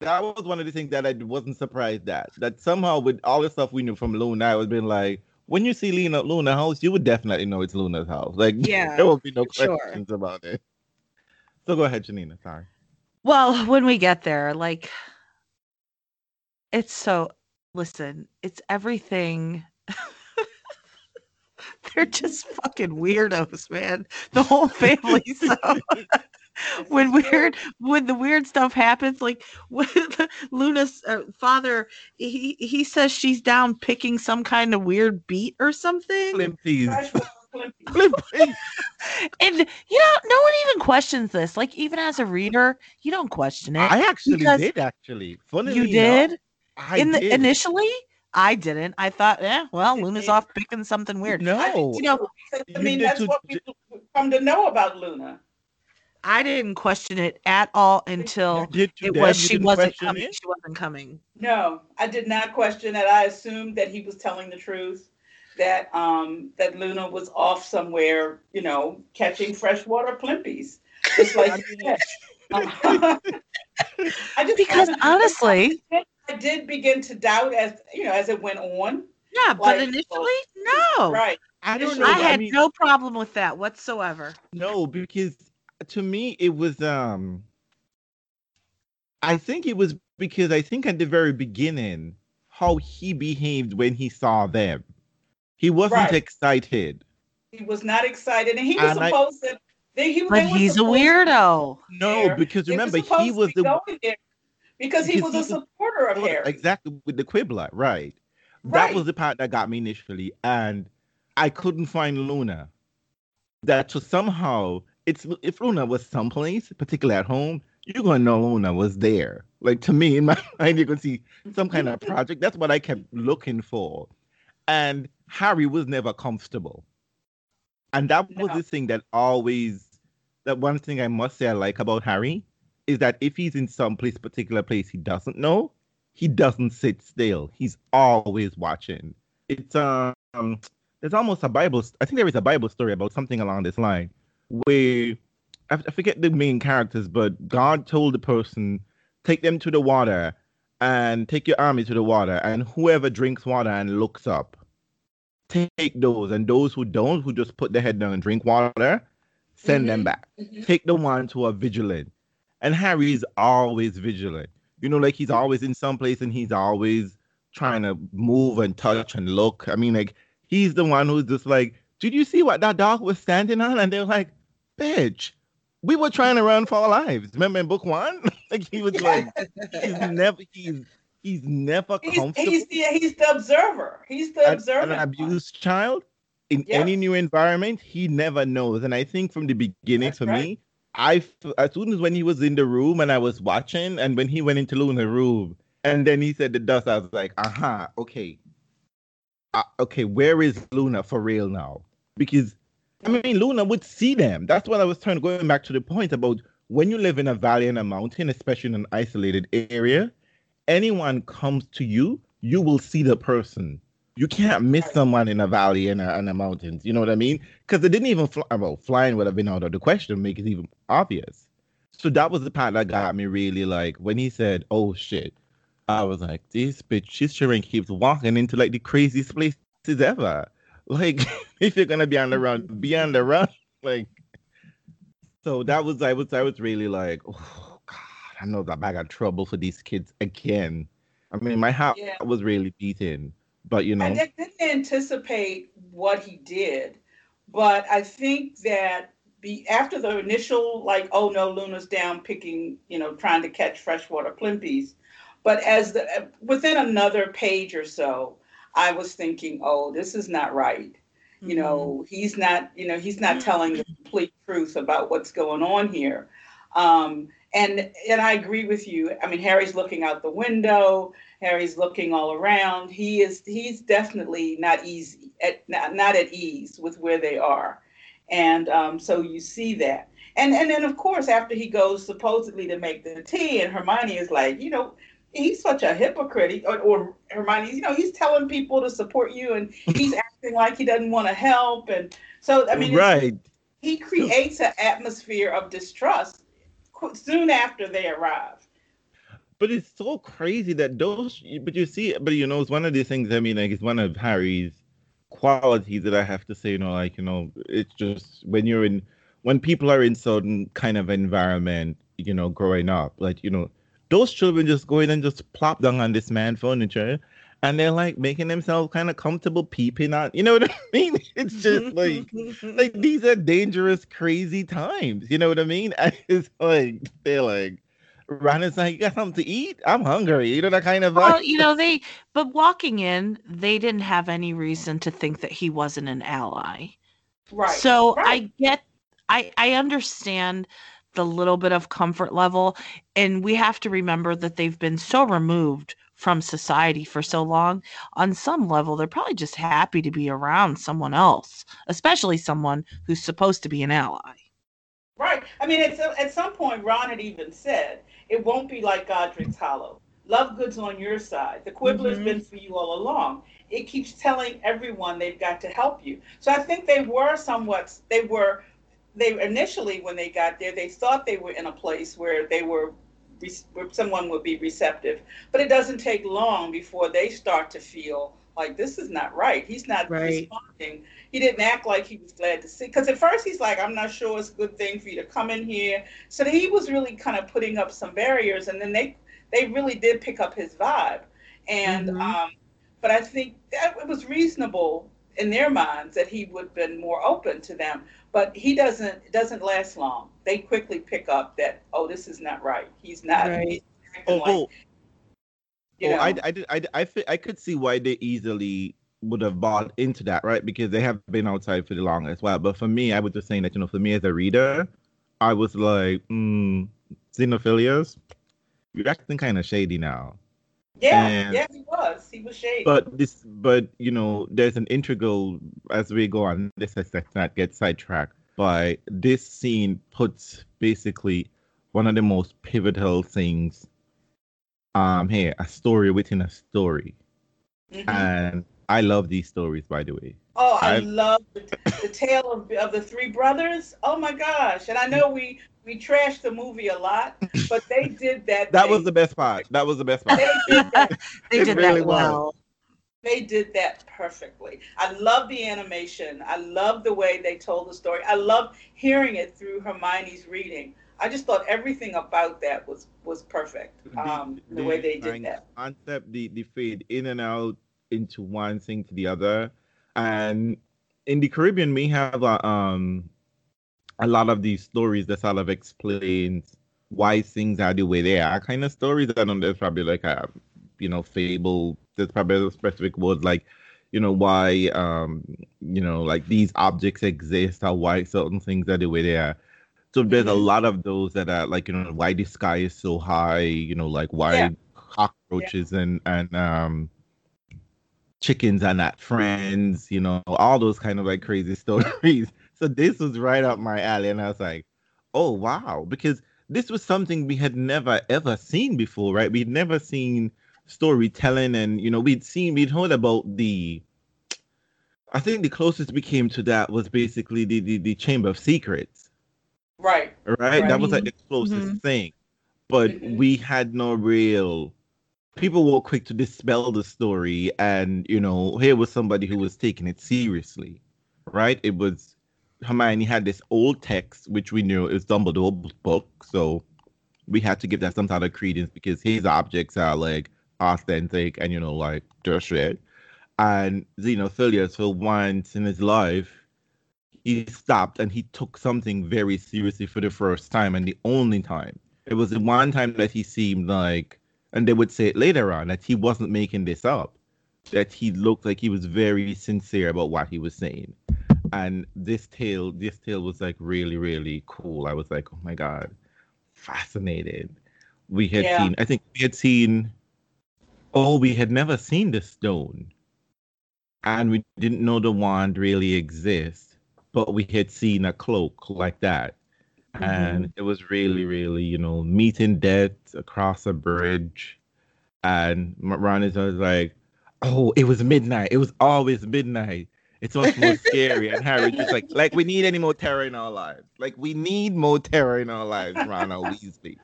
that was one of the things that I wasn't surprised at. That somehow with all the stuff we knew from Luna, I was been like, when you see Luna Luna house, you would definitely know it's Luna's house. Like [LAUGHS] yeah, there will be no questions sure. about it. So go ahead, Janina. Sorry. Well, when we get there, like it's so listen, it's everything. [LAUGHS] They're just fucking weirdos, man. The whole family. [LAUGHS] So [LAUGHS] when weird when the weird stuff happens like when luna's uh, father he he says she's down picking some kind of weird beat or something and you know no one even questions this like even as a reader you don't question it i actually did actually Funny you did I in the did. initially I didn't. I thought, yeah, well, Luna's off picking something weird. No, I, you know, I mean, that's what we come to know about Luna. I didn't question it at all until it was she wasn't coming. It? She wasn't coming. No, I did not question it. I assumed that he was telling the truth. That um that Luna was off somewhere, you know, catching freshwater plimpies. Just like [LAUGHS] [LAUGHS] I just because honestly, I did, begin to doubt as you know as it went on. Yeah, like, but initially, no. Right. I don't know. I had I mean, no problem with that whatsoever. No, because to me it was um I think it was because I think at the very beginning how he behaved when he saw them. He wasn't right. excited. He was not excited, and he was and supposed I, to. He, but he's a weirdo. No, because remember he was the because he was a of Harry. Exactly with the Quibbler, right. right? That was the part that got me initially, and I couldn't find Luna. That to somehow it's if Luna was someplace, particularly at home, you're gonna know Luna was there. Like to me, in my [LAUGHS] mind, you're gonna see some kind of project. That's what I kept looking for. And Harry was never comfortable. And that was no. the thing that always that one thing I must say I like about Harry is that if he's in some place, particular place he doesn't know, he doesn't sit still. He's always watching. It's um there's almost a Bible I think there is a Bible story about something along this line where I forget the main characters, but God told the person, take them to the water and take your army to the water, and whoever drinks water and looks up, take those, and those who don't, who just put their head down and drink water, send mm-hmm. them back. Mm-hmm. Take the ones who are vigilant. And Harry is always vigilant. You know, like he's always in some place and he's always trying to move and touch and look. I mean, like he's the one who's just like, did you see what that dog was standing on? And they're like, bitch, we were trying to run for our lives. Remember in book one? [LAUGHS] like he was like, he's [LAUGHS] never, he's he's never he's, comfortable. He's the, he's the observer. He's the observer. An abused child in yep. any new environment, he never knows. And I think from the beginning, That's for right. me, I as soon as when he was in the room and I was watching, and when he went into Luna's room, and then he said the dust, I was like, aha, uh-huh, okay, uh, okay, where is Luna for real now? Because I mean, Luna would see them. That's what I was trying to go back to the point about when you live in a valley and a mountain, especially in an isolated area, anyone comes to you, you will see the person. You can't miss someone in a valley and in the mountains. You know what I mean? Because it didn't even fly. Uh, well, flying would have been out of the question, make it even obvious. So that was the part that got me really like when he said, "Oh shit." I was like, this bitch, she's sure keeps walking into like the craziest places ever. [LAUGHS] Like, [LAUGHS] if you're gonna be on the run, mm-hmm. be on the run. [LAUGHS] Like, so that was I was I was really like, oh god, I know that I got trouble for these kids again. I mean, my heart yeah. was really beaten, but you know, I didn't anticipate what he did, but I think that be after the initial like, oh no, Luna's down picking, you know, trying to catch freshwater plimpies, but as the within another page or so, I was thinking, oh, this is not right. Mm-hmm. You know, he's not, you know, he's not telling the complete truth about what's going on here. Um, and and I agree with you. I mean, Harry's looking out the window. Harry's looking all around. He is he's definitely not easy at not, not at ease with where they are, and um, so you see that. And and then of course after he goes supposedly to make the tea, and Hermione is like, you know, he's such a hypocrite. or, or Hermione, you know, he's telling people to support you, and he's [LAUGHS] acting like he doesn't want to help, and so I mean, right. He creates an atmosphere of distrust soon after they arrive. But it's so crazy that those. But you see, but you know, it's one of these things. I mean, like it's one of Harry's qualities that I have to say. You know, like you know, it's just when you're in when people are in certain kind of environment, you know, growing up, like you know, those children just go in and just plop down on this man furniture and they're like making themselves kind of comfortable peeping out. You know what I mean? [LAUGHS] It's just like like [LAUGHS] these are dangerous, crazy times. You know what I mean? And [LAUGHS] it's like they're like Ron's like, you got something to eat? I'm hungry. You know that kind of vibe. Well, you know, they but walking in, they didn't have any reason to think that he wasn't an ally. Right. So right. I get I I understand the little bit of comfort level. And we have to remember that they've been so removed from society for so long. On some level, they're probably just happy to be around someone else, especially someone who's supposed to be an ally. Right. I mean, at, at some point, Ron had even said, it won't be like Godric's Hollow. Lovegood's on your side. The Quibbler's mm-hmm. been for you all along. It keeps telling everyone they've got to help you. So I think they were somewhat, they were they initially when they got there they thought they were in a place where they were where someone would be receptive but it doesn't take long before they start to feel like this is not right he's not right. responding he didn't act like he was glad to see because at first he's like i'm not sure it's a good thing for you to come in here so he was really kind of putting up some barriers and then they they really did pick up his vibe and mm-hmm. um but i think that it was reasonable in their minds that he would have been more open to them but he doesn't it doesn't last long. They quickly pick up that oh this is not right. He's not. Right. He's oh, like, oh. You oh. I, I, I, I, I could see why they easily would have bought into that, right? Because they have been outside for the longest while. But for me, I was just saying that, you know, for me as a reader, I was like, mm, Xenophilius, you're acting kind of shady now. Yeah, and, yeah, he was. He was shady. But this, but you know, there's an integral as we go on. This let's not get sidetracked. By this scene puts basically one of the most pivotal things. Um, here a story within a story, mm-hmm. and I love these stories. By the way. Oh, I, I love the, the tale of, of the three brothers. Oh my gosh! And I know we we trashed the movie a lot, but they [LAUGHS] did that. that was the best part. That was the best part. They did [LAUGHS] that, they did really that well. Was. They did that perfectly. I love the animation. I love the way they told the story. I love hearing it through Hermione's reading. I just thought everything about that was was perfect. Um, the, the, the way they did that concept, the the fade in and out into one thing to the other, and in the Caribbean we have a um a lot of these stories that sort of explains why things are the way they are kind of stories. I know there's probably like a you know fable. There's probably a specific word like you know why um you know like these objects exist or why certain things are the way they are. So there's a mm-hmm. lot of those that are like you know why the sky is so high. You know like why yeah. cockroaches yeah. and and um chickens are not friends. You know all those kind of like crazy [LAUGHS] stories so this was right up my alley, and I was like, oh wow, because this was something we had never ever seen before, right? We'd never seen storytelling, and you know, we'd seen, we'd heard about the I think the closest we came to that was basically the the, the Chamber of Secrets. Right. right. Right. That was like the closest mm-hmm. thing, but mm-hmm. we had no real. People were quick to dispel the story, and you know, here was somebody who was taking it seriously, right? It was Hermione had this old text, which we knew is Dumbledore's book, so we had to give that some sort of credence because his objects are like authentic and you know like just. And you know, Xilius for once in his life, he stopped and he took something very seriously for the first time and the only time. It was the one time that he seemed like, and they would say it later on that he wasn't making this up, that he looked like he was very sincere about what he was saying. And this tale, this tale was like really, really cool. I was like, oh my god, fascinated. We had yeah. seen, I think we had seen, oh, we had never seen the stone. And we didn't know the wand really exists, but we had seen a cloak like that. Mm-hmm. And it was really, really, you know, meeting death across a bridge. And Ron is like, oh, it was midnight. It was always midnight. It's much more [LAUGHS] scary. And Harry just like, like we need any more terror in our lives. Like we need more terror in our lives, Ronald Weasley.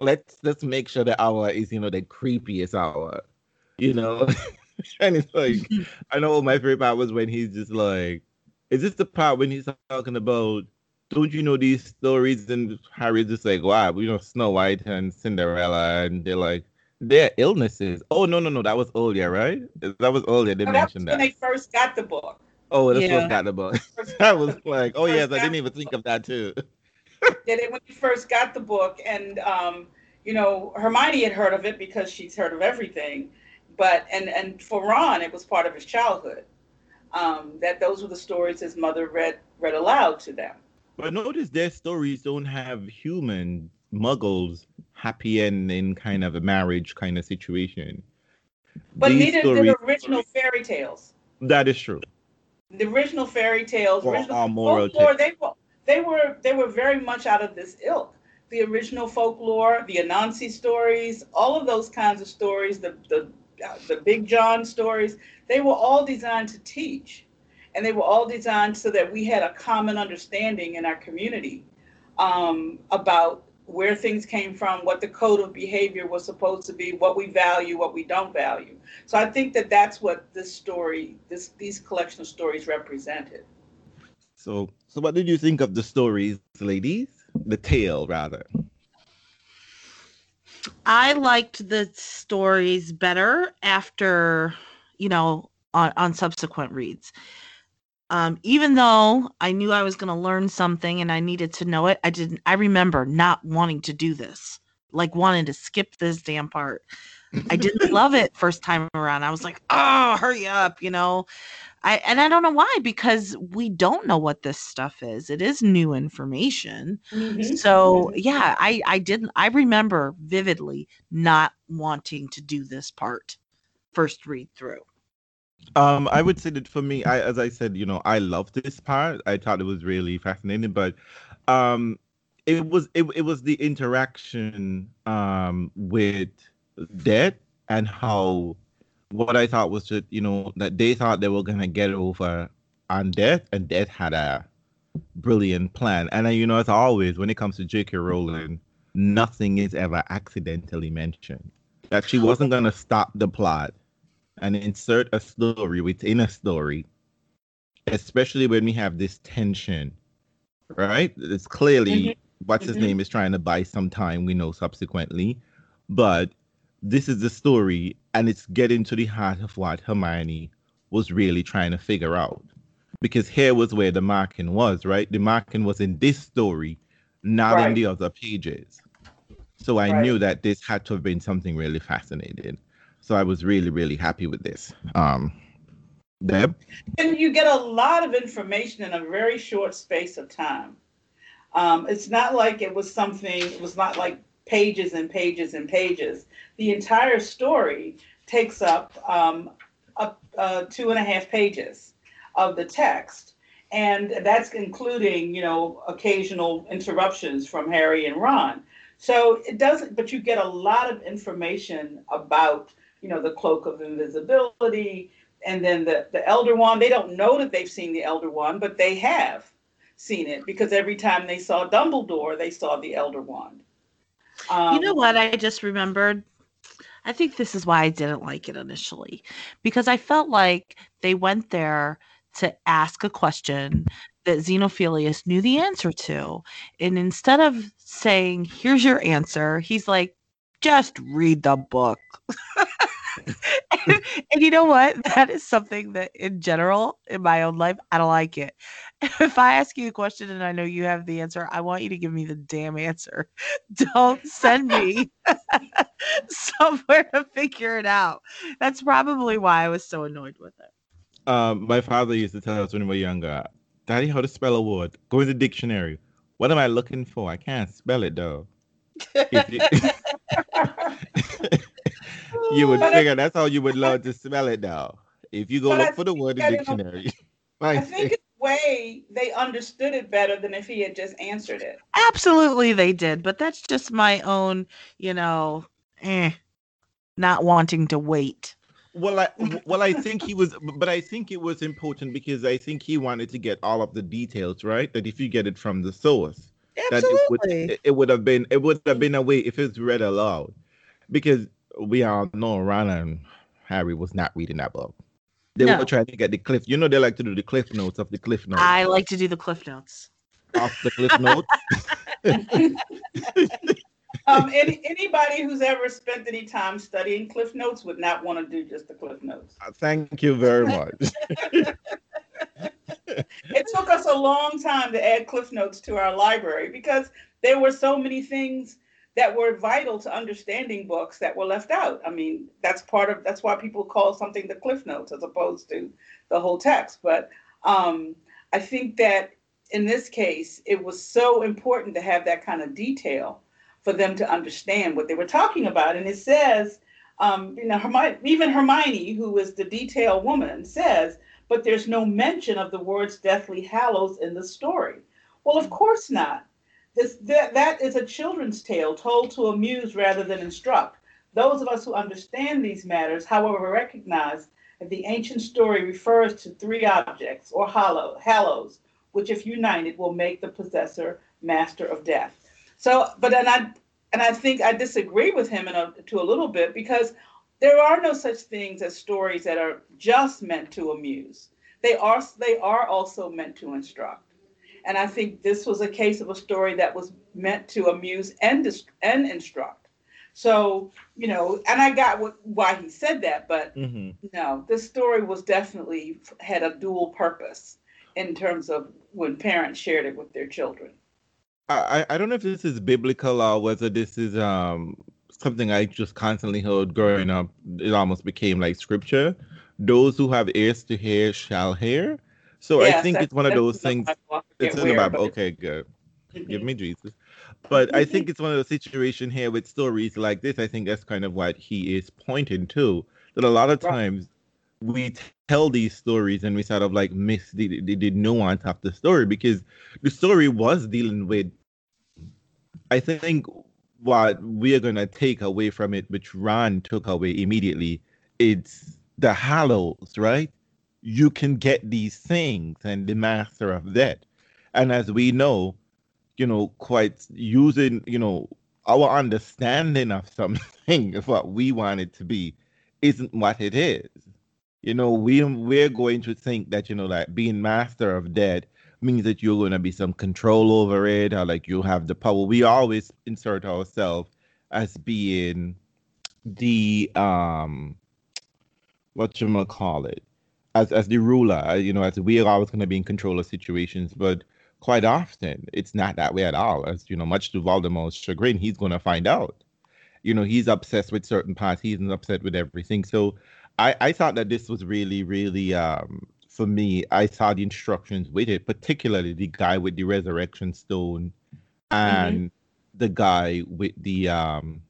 Let's let's make sure that hour is, you know, the creepiest hour. You know? [LAUGHS] and it's like [LAUGHS] I know my favorite part was when he's just like, is this the part when he's talking about don't you know these stories? And Harry's just like, wow, you know, Snow White and Cinderella, and they're like, they're illnesses. Oh no, no, no, that was earlier, right? That was earlier. They oh, mentioned that when they first got the book. Oh, that's yeah. what got the book. I [LAUGHS] was like, oh yes, I didn't even think of that too. [LAUGHS] yeah, they, when he first got the book, and um, you know, Hermione had heard of it because she's heard of everything, but and and for Ron, it was part of his childhood. Um, that those were the stories his mother read read aloud to them. But notice their stories don't have human muggles happy ending kind of a marriage kind of situation. But These neither stories, did the original fairy tales. That is true. The original fairy tales, original folklore, they were they were they were very much out of this ilk. The original folklore, the Anansi stories, all of those kinds of stories, the the uh, the Big John stories, they were all designed to teach. And they were all designed so that we had a common understanding in our community um, about where things came from, what the code of behavior was supposed to be, what we value, what we don't value. So I think that that's what this story, this these collection of stories represented. So, so what did you think of the stories, ladies? The tale, rather. I liked the stories better after, you know, on, on subsequent reads. Um, even though I knew I was going to learn something and I needed to know it, I didn't. I remember not wanting to do this, like wanting to skip this damn part. I didn't [LAUGHS] love it first time around. I was like, "Oh, hurry up!" You know. I and I don't know why because we don't know what this stuff is. It is new information. Mm-hmm. So mm-hmm. yeah, I I didn't I remember vividly not wanting to do this part first read through. Um, I would say that for me, I as I said, you know, I loved this part. I thought it was really fascinating, but um it was it, it was the interaction um with death and how what I thought was that you know, that they thought they were gonna get over on death, and death had a brilliant plan. And uh, you know, as always, when it comes to J.K. Rowling, nothing is ever accidentally mentioned. That she wasn't gonna stop the plot and insert a story within a story, especially when we have this tension, right? It's clearly mm-hmm. what's his mm-hmm. name is trying to buy some time. We know subsequently, but this is the story, and it's getting to the heart of what Hermione was really trying to figure out. Because here was where the marking was, right? The marking was in this story, not right. in the other pages. So I right. knew that this had to have been something really fascinating. So I was really, really happy with this. Um, Deb? And you get a lot of information in a very short space of time. Um, it's not like it was something, it was not like pages and pages and pages. The entire story takes up, um, up uh, two and a half pages of the text. And that's including, you know, occasional interruptions from Harry and Ron. So it doesn't, but you get a lot of information about, you know, the cloak of invisibility and then the, the Elder Wand, they don't know that they've seen the Elder Wand, but they have seen it because every time they saw Dumbledore, they saw the Elder Wand. Um, you know what? I just remembered. I think this is why I didn't like it initially because I felt like they went there to ask a question that Xenophilius knew the answer to. And instead of saying, here's your answer, he's like, just read the book. [LAUGHS] and, [LAUGHS] and, you know what? That is something that, in general, in my own life, I don't like it. [LAUGHS] If I ask you a question and I know you have the answer, I want you to give me the damn answer. [LAUGHS] Don't send me somewhere to figure it out. That's probably why I was so annoyed with it. Um, my father used to tell us when we were younger, Daddy, how to spell a word? Go in the dictionary. What am I looking for? I can't spell it though. You would figure that's how you would love to smell it now. If you go but look for the word in the dictionary. [LAUGHS] I think it's way they understood it better than if he had just answered it. Absolutely they did, but that's just my own, you know, eh, not wanting to wait. Well, I [LAUGHS] well I think he was, but I think it was important because I think he wanted to get all of the details right. That if you get it from the source, Absolutely. that it would, it would have been it would have been a way if it's read aloud, because we all know Ron and Harry was not reading that book. They no. were trying to get the cliff. You know, they like to do the cliff notes of the cliff notes. I like to do the cliff notes. Off the cliff notes. [LAUGHS] [LAUGHS] um, any, anybody who's ever spent any time studying cliff notes would not want to do just the cliff notes. Uh, thank you very much. [LAUGHS] it took us a long time to add cliff notes to our library because there were so many things that were vital to understanding books that were left out. I mean, that's part of that's why people call something the cliff notes as opposed to the whole text. But um, I think that in this case, it was so important to have that kind of detail for them to understand what they were talking about. And it says, um, you know, Hermione, even Hermione, who is the detail woman, says, but there's no mention of the words Deathly Hallows in the story. Well, of course not this, that, that is a children's tale told to amuse rather than instruct. Those of us who understand these matters, however, recognize that the ancient story refers to three objects or hollow, hallows, which, if united, will make the possessor master of death. So, but and I and I think I disagree with him in a, to a little bit because there are no such things as stories that are just meant to amuse. They are they are also meant to instruct. And I think this was a case of a story that was meant to amuse and and instruct. So, you know, and I got what, why he said that, but mm-hmm. no, this story was definitely had a dual purpose in terms of when parents shared it with their children. I, I don't know if this is biblical or whether this is um something I just constantly heard growing up. It almost became like scripture. Those who have ears to hear shall hear. So yes, I think it's one of those things. It's in the Bible. Okay, good. Mm-hmm. Give me Jesus. But I think it's one of those situations here with stories like this. I think that's kind of what he is pointing to. That a lot of times we tell these stories and we sort of like miss the, the, the nuance of the story because the story was dealing with. I think what we are going to take away from it, which Ron took away immediately, it's the hallows, right? You can get these things and the master of that. And as we know, you know, quite using, you know, our understanding of something [LAUGHS] of what we want it to be isn't what it is. You know, we we're going to think that, you know, like being master of that means that you're going to be some control over it or like you have the power. We always insert ourselves as being the um what you gonna call it as as the ruler, you know, as we are always going to be in control of situations, but quite often it's not that way at all. As you know, much to Voldemort's chagrin, he's going to find out. You know, he's obsessed with certain parts. He's upset with everything. So, I I thought that this was really really um for me. I saw the instructions with it, particularly the guy with the resurrection stone, and mm-hmm. the guy with the um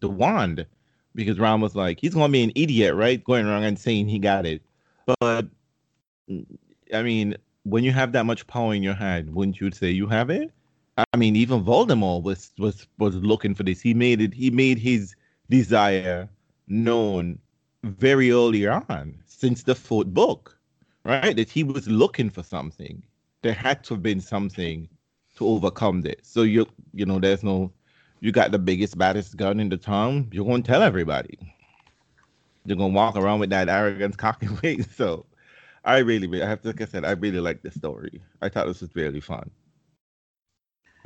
the wand, because Ron was like, he's going to be an idiot, right? Going around and saying he got it but I mean, when you have that much power in your hand, wouldn't you say you have it? I mean, even Voldemort was was was looking for this. He made it. He made his desire known very early on. since the fourth book, right? That he was looking for something. There had to have been something to overcome this. So you you know, there's no you got the biggest, baddest gun in the town, you're gonna tell everybody. You're gonna walk around with that arrogance, [LAUGHS] cocky weight. So I really, I have to, like I said, I really like the story. I thought this was really fun.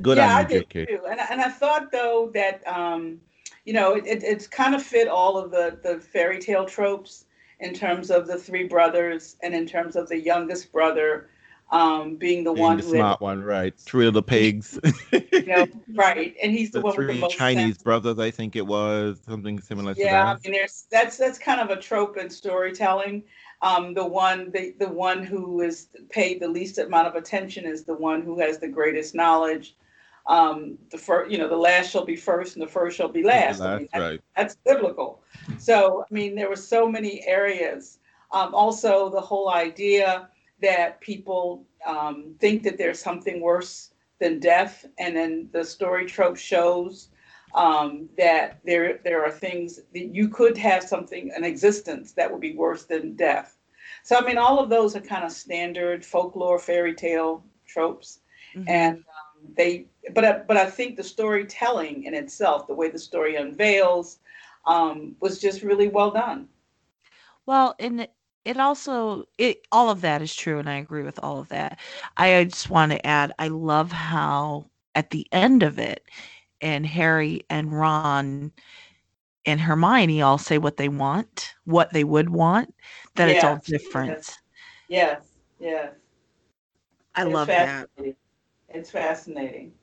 Good yeah, I did too. And, and I thought though that um, you know it, it's kind of fit all of the the fairy tale tropes in terms of the three brothers and in terms of the youngest brother um, being the being one the smart had, one, right? Three of the pigs. [LAUGHS] you know, right, and he's the, the one with the most Chinese sense. brothers. I think it was something similar. Yeah, I mean, there's that's that's kind of a trope in storytelling. Um, the one the, the one who is paid the least amount of attention is the one who has the greatest knowledge um, the first, you know, the last shall be first and the first shall be last. I mean, right. That's biblical. So, I mean, there were so many areas. Um, also, the whole idea that people um, think that there's something worse than death, and then the story trope shows um, that there there are things that you could have something an existence that would be worse than death. So, I mean, all of those are kind of standard folklore, fairy tale tropes, mm-hmm. and um, they but I, but I think the storytelling in itself, the way the story unveils, um, was just really well done. Well, and it also it all of that is true, and I agree with all of that. I just want to add, I love how at the end of it, and Harry and Ron and Hermione all say what they want, what they would want, that yes, it's all different. Yes, yes. yes. I it's love that. It's fascinating.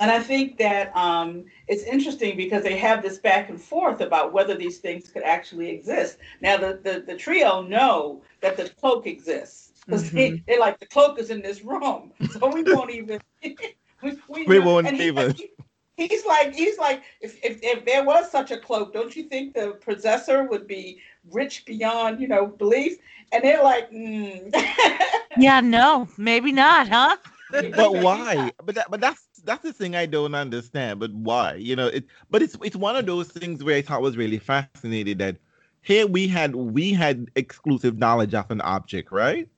And I think that um, it's interesting because they have this back and forth about whether these things could actually exist. Now, the, the, the trio know that the cloak exists [LAUGHS] because mm-hmm. they, they're like, the cloak is in this room. [LAUGHS] So we won't even. [LAUGHS] we, we, we won't he, even. He, he's like, he's like, if, if, if there was such a cloak, don't you think the possessor would be rich beyond, you know, belief? And they're like, mm. yeah, no, maybe not, huh? but why? But that, but that's that's the thing I don't understand. But why? You know, it. But it's it's one of those things where I thought was really fascinating that here we had we had exclusive knowledge of an object, right?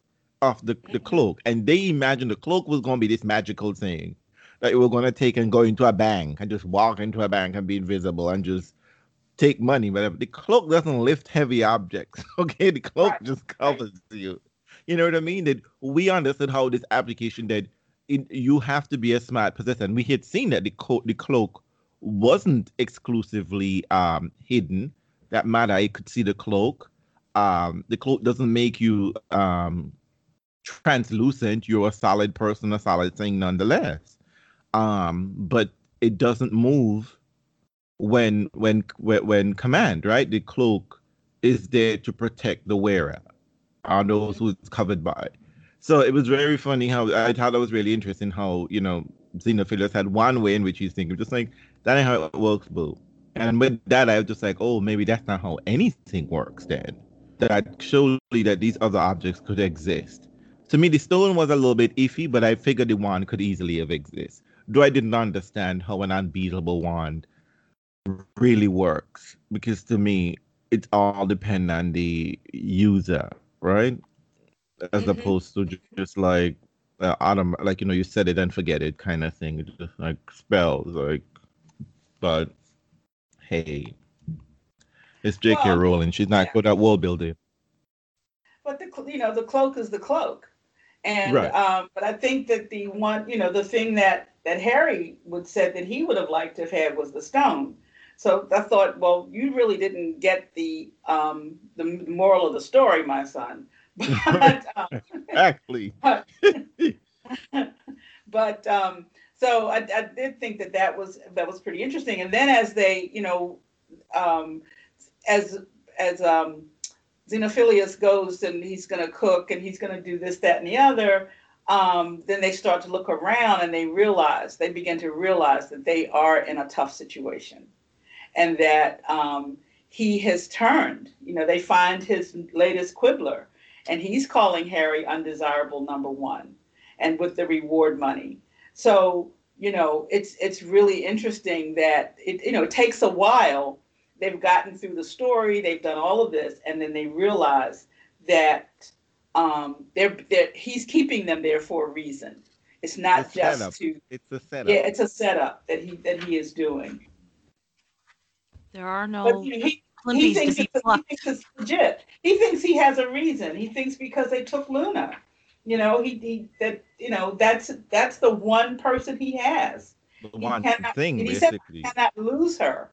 Of the the mm-hmm. cloak, and they imagined the cloak was going to be this magical thing that we were going to take and go into a bank and just walk into a bank and be invisible and just take money. But the cloak doesn't lift heavy objects. [LAUGHS] Okay, the cloak right. just covers right. you. You know what I mean? That we understood how this application that it, you have to be a smart possessor. And we had seen that the, the cloak wasn't exclusively um, hidden. That matter, I could see the cloak. Um, the cloak doesn't make you um, translucent. You're a solid person, a solid thing nonetheless. Um, but it doesn't move when when when command, right? The cloak is there to protect the wearer, are those who it's covered by. So it was very funny how I thought that was really interesting how, you know, Xenophilius had one way in which he's thinking, just like, that ain't how it works, boo. And with that, I was just like, oh, maybe that's not how anything works then. That surely that these other objects could exist. To me, the stone was a little bit iffy, but I figured the wand could easily have existed. Though I didn't understand how an unbeatable wand really works. Because to me, it all depends on the user, right? As mm-hmm. opposed to just like uh, autumn, like you know, you said it and forget it kind of thing. just like spells, like. But hey, it's J.K. Well, Rowling. She's not yeah. good at world building. But the you know the cloak is the cloak, and right. um, but I think that the one you know the thing that that Harry would said that he would have liked to have had was the stone. So I thought, well, you really didn't get the um, the moral of the story, my son. But, [LAUGHS] um, exactly. [LAUGHS] But, [LAUGHS] but um, so I, I, did think that that was that was pretty interesting. And then as they, you know, um, as as um, Xenophilius goes and he's going to cook and he's going to do this, that, and the other. Um, then they start to look around and they realize they begin to realize that they are in a tough situation, and that um, he has turned. You know, they find his latest quibbler, and he's calling Harry undesirable number one, and with the reward money. So you know, it's it's really interesting that it you know it takes a while they've gotten through the story, they've done all of this, and then they realize that um, they're, they're he's keeping them there for a reason. It's not it's just setup. to. It's a setup. Yeah, it's a setup that he that he is doing. There are no. But, you know, he, he thinks, it's, he thinks it's legit. He thinks he has a reason. He thinks because they took Luna, you know, he, he that you know that's that's the one person he has. The one cannot, thing, he basically. He cannot lose her.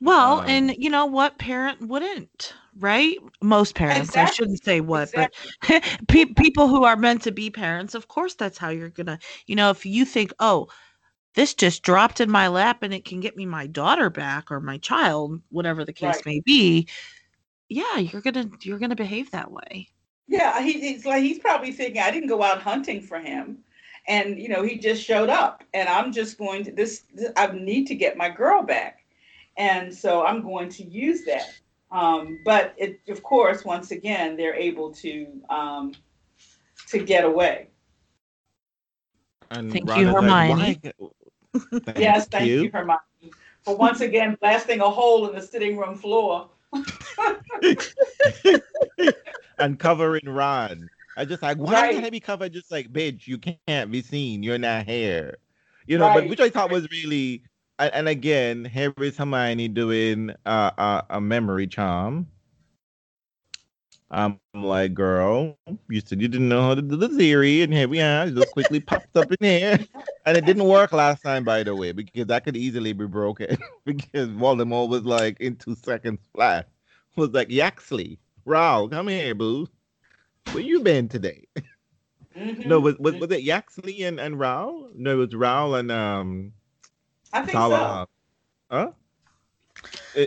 Well, um, and you know what parent wouldn't, right? Most parents. Exactly. I shouldn't say what, exactly. but [LAUGHS] pe- people who are meant to be parents, of course, that's how you're gonna. You know, if you think, oh, this just dropped in my lap and it can get me my daughter back or my child, whatever the case right. may be, yeah, you're gonna you're gonna behave that way. Yeah, he, he's like he's probably thinking I didn't go out hunting for him, and you know he just showed up, and I'm just going to this, this I need to get my girl back, and so I'm going to use that. Um, but it, of course, once again, they're able to um, to get away. And thank you, Hermione. Like, [LAUGHS] thank yes, thank you. you, Hermione, for once again blasting a hole in the sitting room floor. [LAUGHS] and covering Ron. I just like, why right. can't I be covered? Just like, bitch, you can't be seen. You're not here. You know, right. but which I thought was really, and again, here is Hermione doing uh, uh, a memory charm. I'm like, girl, you said you didn't know how to do the theory, and here we are. It just quickly popped up in here. And it didn't work last time, by the way, because that could easily be broken. [LAUGHS] because Voldemort was like in two seconds flat. Was like, Yaxley, Rowle, come here, boo. Where you been today? Mm-hmm. No, was, was was it Yaxley and, and Rowle? No, it was Rowle and um I think Tala. so. Huh?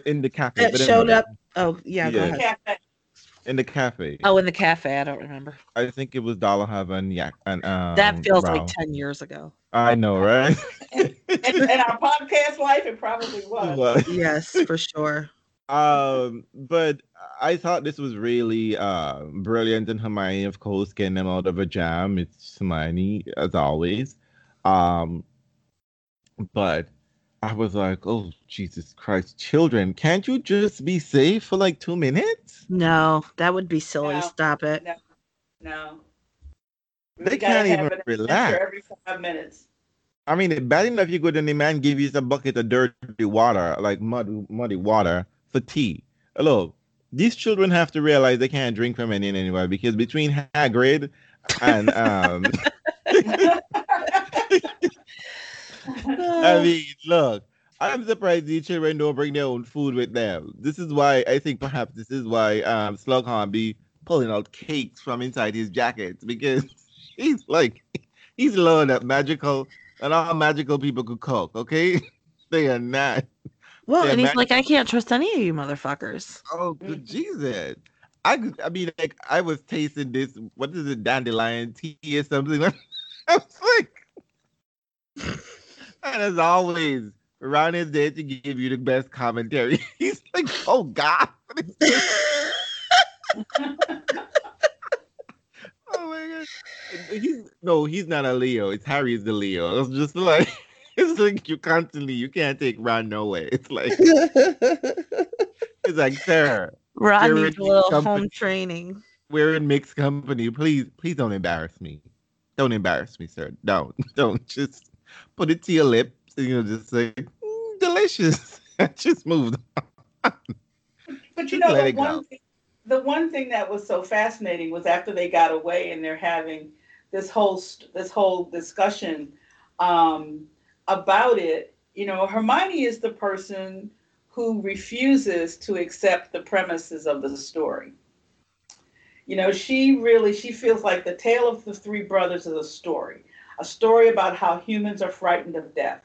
In, the cafe. It showed up. Oh yeah, yeah. Go ahead. In the cafe. Oh, in the cafe. I don't remember. I think it was Dolohov and Yak and um, That feels Rowle. like ten years ago. I know, right? in, [LAUGHS] in, in, our podcast life, it probably [LAUGHS] was. was. Yes, for sure. [LAUGHS] Um, but I thought this was really uh, brilliant, and Hermione, of course, getting them out of a jam. It's Hermione, as always. Um, but I was like, oh, Jesus Christ, children, can't you just be safe for like two minutes? No, that would be silly. No, Stop it. No. no. They can't even relax. Every five minutes. I mean, bad enough you go to the man give you a bucket of dirty water, like mud, muddy water for tea. Hello, these children have to realize they can't drink from any anywhere because between Hagrid and um [LAUGHS] [LAUGHS] [LAUGHS] I mean, look, I'm surprised these children don't bring their own food with them. This is why I think perhaps this is why um Slughorn be pulling out cakes from inside his jackets because [LAUGHS] he's like he's learned that magical and all magical people could cook, okay? [LAUGHS] they are not. Well, and he's like, I can't trust any of you motherfuckers. Oh, Jesus. I, I mean, like, I was tasting this, what is it, dandelion tea or something? I was like, and as always, Ron is there to give you the best commentary. [LAUGHS] He's like, oh, God. [LAUGHS] oh my god. He's no, he's not a Leo. It's Harry's the Leo. It's just like [LAUGHS] it's like you constantly you can't take Ron nowhere. It's like it's like sir. Ron needs a little company. home training. We're in mixed company. Please, please don't embarrass me. Don't embarrass me, sir. Don't, don't. Just put it to your lips. And, you know, just say mm, delicious. [LAUGHS] just move. but you know, the one, thing, the one thing that was so fascinating was after they got away and they're having this whole this whole discussion. Um, about it, you know, Hermione is the person who refuses to accept the premises of the story. You know, she really she feels like the tale of the three brothers is a story, a story about how humans are frightened of death.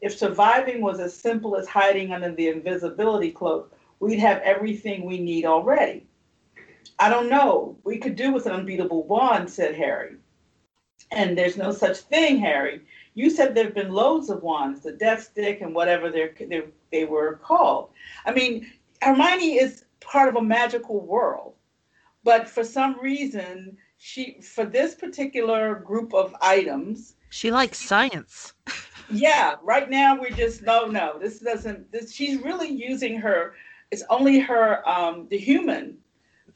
If surviving was as simple as hiding under the invisibility cloak, we'd have everything we need already. I don't know. We could do with an unbeatable wand, said Harry. And there's no such thing, Harry. You said there have been loads of wands, the death stick and whatever they they were called. I mean, Hermione is part of a magical world, but for some reason, she for this particular group of items, she likes science. [LAUGHS] Yeah, right now we're just no, no. This doesn't. This she's really using her. It's only her. Um, the human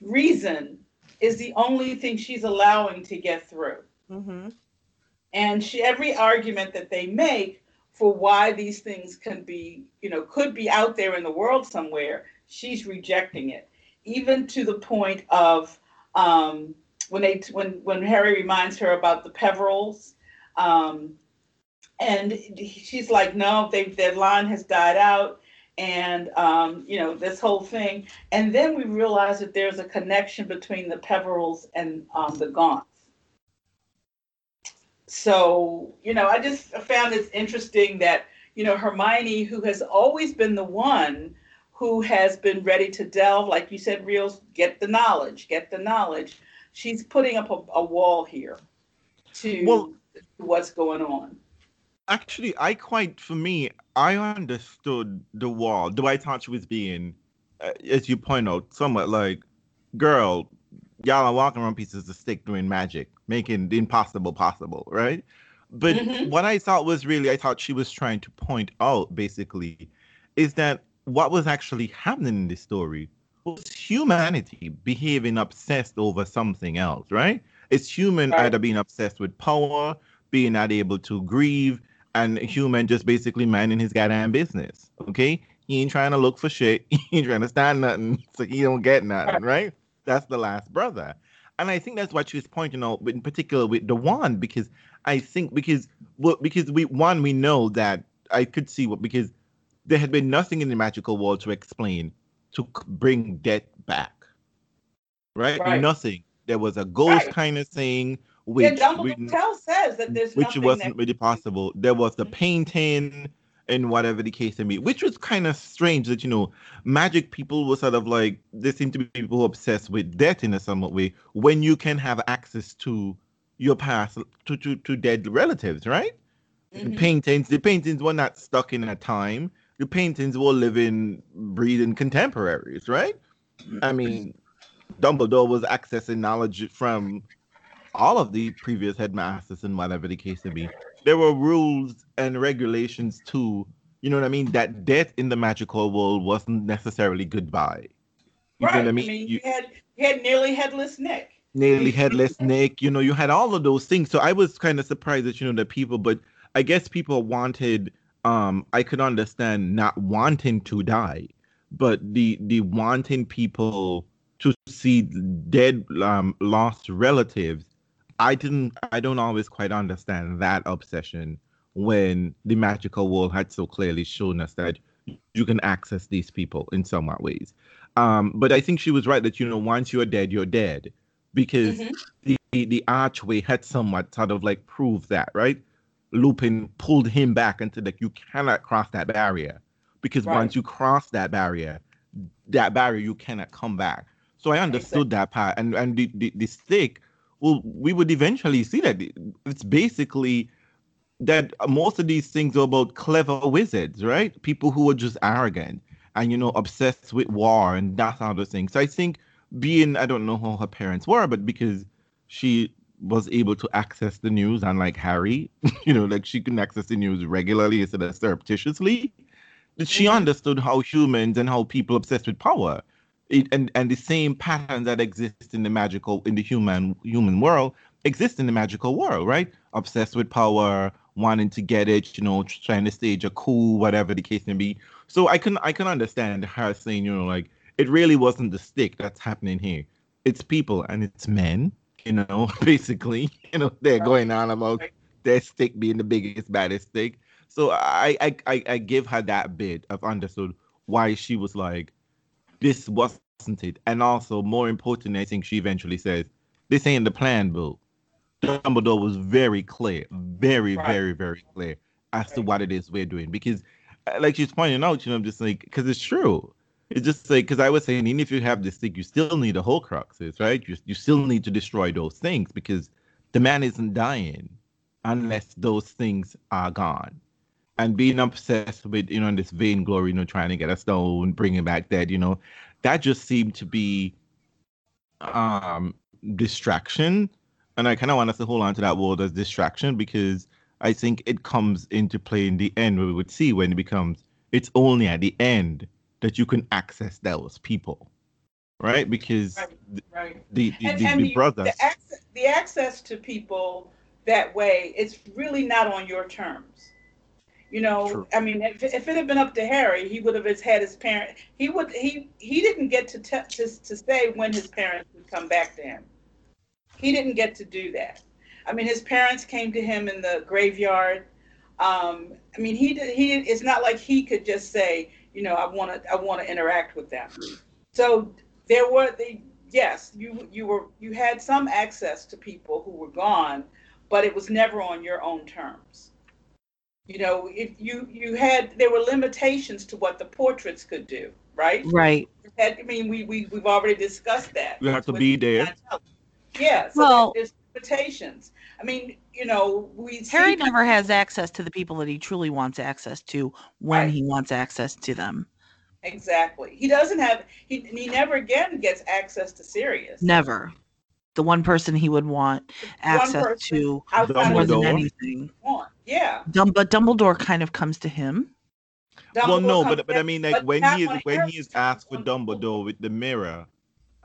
reason is the only thing she's allowing to get through. Mm-hmm. And she every argument that they make for why these things can be, you know, could be out there in the world somewhere, she's rejecting it, even to the point of um, when they when when Harry reminds her about the Peverells. Um, and she's like, no, they, their line has died out, and um, you know this whole thing. And then we realize that there's a connection between the Peverells and um, the Gaunts. So you know, I just found it interesting that you know Hermione, who has always been the one who has been ready to delve, like you said, Reels, get the knowledge, get the knowledge. She's putting up a, a wall here to well, what's going on actually, I quite, for me, I understood the wall, the way I thought she was being, uh, as you point out, somewhat like, girl, y'all are walking around pieces of stick doing magic, making the impossible possible, right? But mm-hmm. what I thought was really, I thought she was trying to point out basically, is that what was actually happening in this story was humanity behaving obsessed over something else, right? It's human right. either being obsessed with power, being not able to grieve, and human just basically minding his goddamn business. Okay, he ain't trying to look for shit. [LAUGHS] He ain't trying to stand nothing, [LAUGHS] so he don't get nothing. Right? That's the last brother, and I think that's what she was pointing out, in particular with the one, because I think because well, because we one we know that I could see what because there had been nothing in the magical world to explain to bring debt back. Right? right. Nothing. There was a ghost right. kind of thing which yeah, Dumbledore says that there's which wasn't really possible. There was the painting and whatever the case may be, which was kind of strange that you know magic people were sort of like there seem to be people obsessed with death in a somewhat way when you can have access to your past to to, to dead relatives, right? Mm-hmm. The paintings, the paintings were not stuck in a time. The paintings were living, breathing contemporaries, right? I mean, Dumbledore was accessing knowledge from all of the previous headmasters and whatever the case may be, there were rules and regulations too. You know what I mean? That death in the magical world wasn't necessarily goodbye. You right. know what I mean? I mean you, you had you had nearly headless Nick. Nearly [LAUGHS] headless Nick. You know, you had all of those things. So I was kind of surprised that you know that people, but I guess people wanted. Um, I could understand not wanting to die, but the the wanting people to see dead um, lost relatives I didn't I don't always quite understand that obsession when the magical world had so clearly shown us that you can access these people in somewhat ways. Um, but I think she was right that you know once you're dead, you're dead, because mm-hmm. the, the the archway had somewhat sort of like proved that, right? Lupin pulled him back into the you cannot cross that barrier because right. once you cross that barrier, that barrier you cannot come back. So I understood exactly. that part, and and the, the the stick well, we would eventually see that it's basically that most of these things are about clever wizards, right? People who are just arrogant and you know obsessed with war and that sort of thing. So I think being I don't know how her parents were, but because she was able to access the news, unlike Harry, [LAUGHS] you know, like she can access the news regularly instead of surreptitiously. She mm-hmm. understood how humans and how people obsessed with power it, and and the same patterns that exist in the magical in the human human world exist in the magical world, right? Obsessed with power, wanting to get it, you know, trying to stage a coup, whatever the case may be. So I can I can understand her saying, you know, like it really wasn't the stick that's happening here. It's people and it's men, you know, [LAUGHS] basically. You know, they're going on about their stick being the biggest, baddest stick. So I I I, I give her that bit of understood why she was like, this wasn't it. And also, more important, I think she eventually says, this ain't the plan, Boo. Dumbledore was very clear, very, right. very, very clear as to what it is we're doing. Because, uh, like she's pointing out, you know, I'm just like, because it's true. It's just like, because I was saying, even if you have this thing, you still need the Horcruxes, right? You, you still need to destroy those things because the man isn't dying unless those things are gone and being obsessed with you know this vainglory, you know, trying to get a stone, bringing back dead, you know, that just seemed to be um distraction. And I kind of want us to hold on to that word as distraction because I think it comes into play in the end. where We would see when it becomes it's only at the end that you can access those people, right? Because right, right. the the, and, the, and the, brothers the access, the access to people that way, it's really not on your terms. You know, True. I mean, if, if it had been up to Harry, he would have had his parent. He would he he didn't get to te- to to say when his parents would come back to him. He didn't get to do that. I mean, his parents came to him in the graveyard. Um, I mean, he did, he. It's not like he could just say, you know, I want to I want to interact with them. So there were the yes, you you were you had some access to people who were gone, but it was never on your own terms. You know, if you you had there were limitations to what the portraits could do, right? Right. Had, I mean, we we we've already discussed that. You have to be there. Yeah. So well, there's limitations. I mean, you know, we Harry never has access to the people that he truly wants access to when right. he wants access to them. Exactly. He doesn't have he he never again gets access to Sirius. Never. The one person he would want access to more than anything. Yeah. Dumb, but Dumbledore kind of comes to him. Dumbledore well, no, but but I mean, like when he is when he is asked for Dumbledore with the mirror,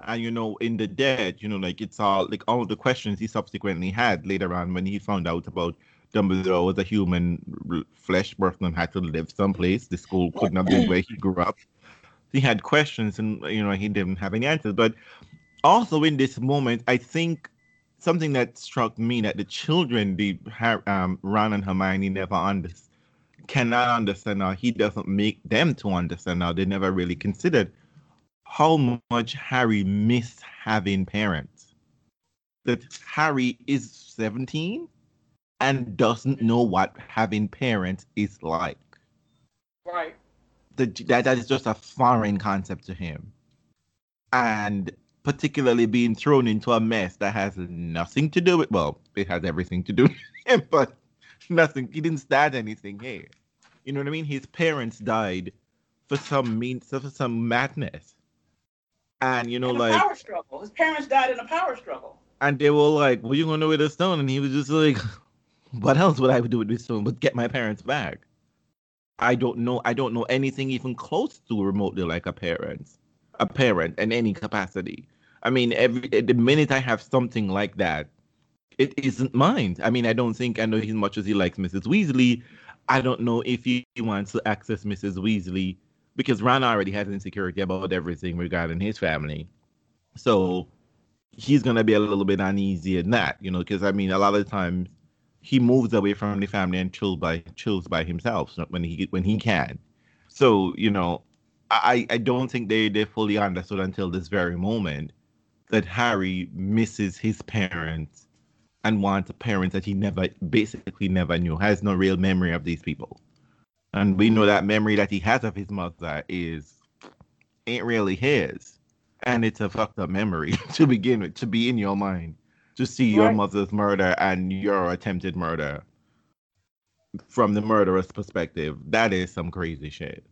and you know in the dead you know like it's all like all the questions he subsequently had later on when he found out about Dumbledore was a human flesh person and had to live someplace. The school couldn't have been where he grew up. He had questions and you know he didn't have any answers. But also in this moment I think something that struck me that the children the um, Ron and Hermione never understood cannot understand now he doesn't make them to understand now they never really considered how much Harry missed having parents. That Harry is 17 and doesn't know what having parents is like. Right. That, that, that is just a foreign concept to him. And particularly being thrown into a mess that has nothing to do with, well, it has everything to do with him, [LAUGHS] but nothing. He didn't start anything here. You know what I mean? His parents died for some mean, for some madness and you know, like power struggle. His parents died in a power struggle. And they were like, "What are you gonna do with the stone?" And he was just like, [LAUGHS] "What else would I do with this stone? But get my parents back." I don't know. I don't know anything even close to remotely like a parent, a parent in any capacity. I mean, every the minute I have something like that, it isn't mine. I mean, I don't think I know as much as he likes Mrs. Weasley. I don't know if he wants to access Mrs. Weasley because Ron already has insecurity about everything regarding his family. So he's gonna be a little bit uneasy in that, you know, because I mean a lot of times he moves away from the family and chills by chills by himself when he when he can. So, you know, I, I don't think they, they fully understood until this very moment that Harry misses his parents and wants a parent that he never basically never knew, has no real memory of these people. And we know that memory that he has of his mother is ain't really his. And it's a fucked up memory [LAUGHS] to begin with, to be in your mind, to see your right. mother's murder and your attempted murder from the murderer's perspective. That is some crazy shit.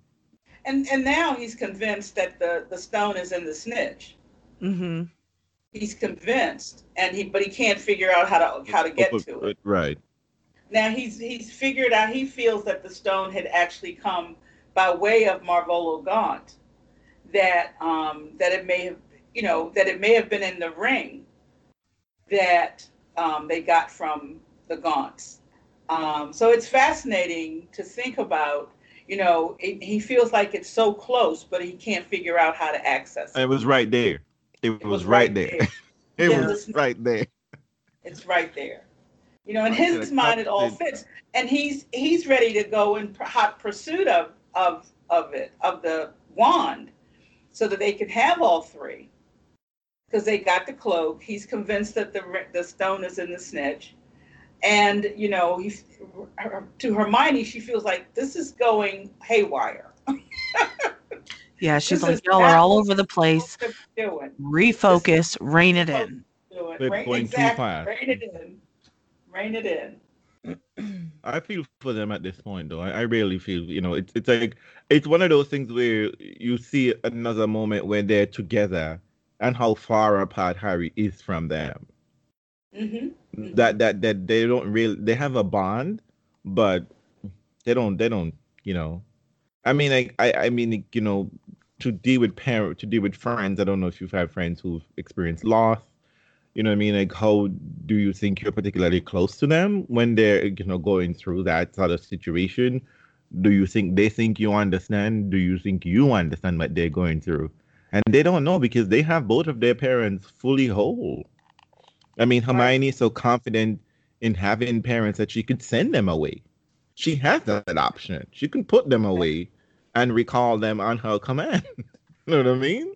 And and now he's convinced that the, the stone is in the snitch. Mm-hmm. He's convinced, and he but he can't figure out how to how to get to it. Right. Now he's he's figured out he feels that the stone had actually come by way of Marvolo Gaunt, that um, that it may have you know that it may have been in the ring that um, they got from the Gaunts. Um, so it's fascinating to think about. You know, it, he feels like it's so close, but he can't figure out how to access it. It was right there. It, it was, was, right, right there. there. [LAUGHS] it yeah, was right there. It's right there. You know, in his mind, it all fits, and he's he's ready to go in hot pursuit of of of it of the wand, so that they can have all three, because they got the cloak. He's convinced that the the stone is in the snitch, and you know, he's to Hermione, she feels like this is going haywire. yeah, [LAUGHS] she's this like, y'all are all over the place. Refocus, rein it in. Rein, exactly, rein it in rein it in. [CLEARS THROAT] I feel for them at this point, though. I, I really feel, you know, it's it's like it's one of those things where you see another moment where they're together and how far apart Harry is from them. Mm-hmm. That that that they don't really they have a bond, but they don't they don't you know i mean like i i mean you know to deal with parent to deal with friends i don't know if you've had friends who've experienced loss you know what i mean? Like how do you think you're particularly close to them when they're you know going through that sort of situation? Do you think they think you understand? Do you think you understand what they're going through? And they don't know because they have both of their parents fully whole. I mean hermione is so confident in having parents that she could send them away. She has that option. She can put them away and recall them on her command. [LAUGHS] you know what I mean?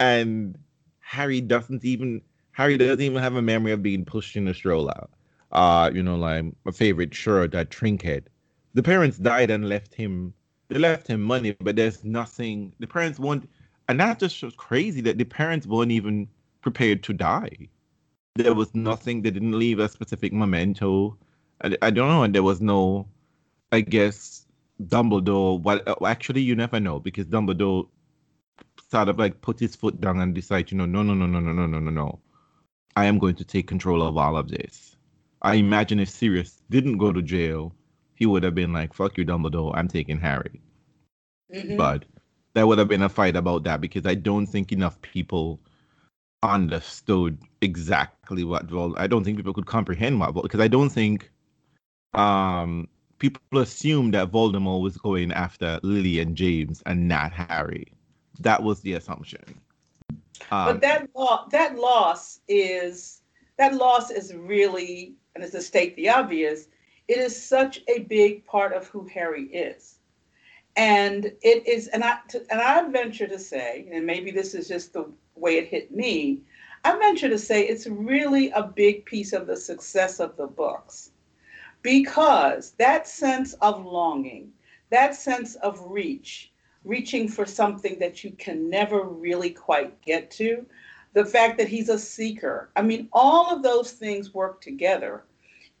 And Harry doesn't even Harry doesn't even have a memory of being pushed in a stroller. Uh, you know, like my favorite shirt, that trinket. The parents died and left him they left him money, but there's nothing the parents want and that just crazy that the parents weren't even prepared to die. There was nothing, they didn't leave a specific memento. I, I don't know, and there was no I guess Dumbledore. Well, uh, actually, you never know because Dumbledore sort of like put his foot down and decide, you know, no, no, no, no, no, no, no, no, no. I am going to take control of all of this. I imagine if Sirius didn't go to jail, he would have been like, "Fuck you, Dumbledore. I'm taking Harry." Mm-hmm. But there would have been a fight about that because I don't think enough people understood exactly what Vol. I don't think people could comprehend what because I don't think um people assumed that Voldemort was going after Lily and James and not Harry. That was the assumption. Um, but that that loss is that loss is really, and it's to state the obvious, it is such a big part of who Harry is, and it is, and I and I venture to say, and maybe this is just the way it hit me. I venture to say it's really a big piece of the success of the books because that sense of longing, that sense of reach, reaching for something that you can never really quite get to, the fact that he's a seeker. I mean, all of those things work together.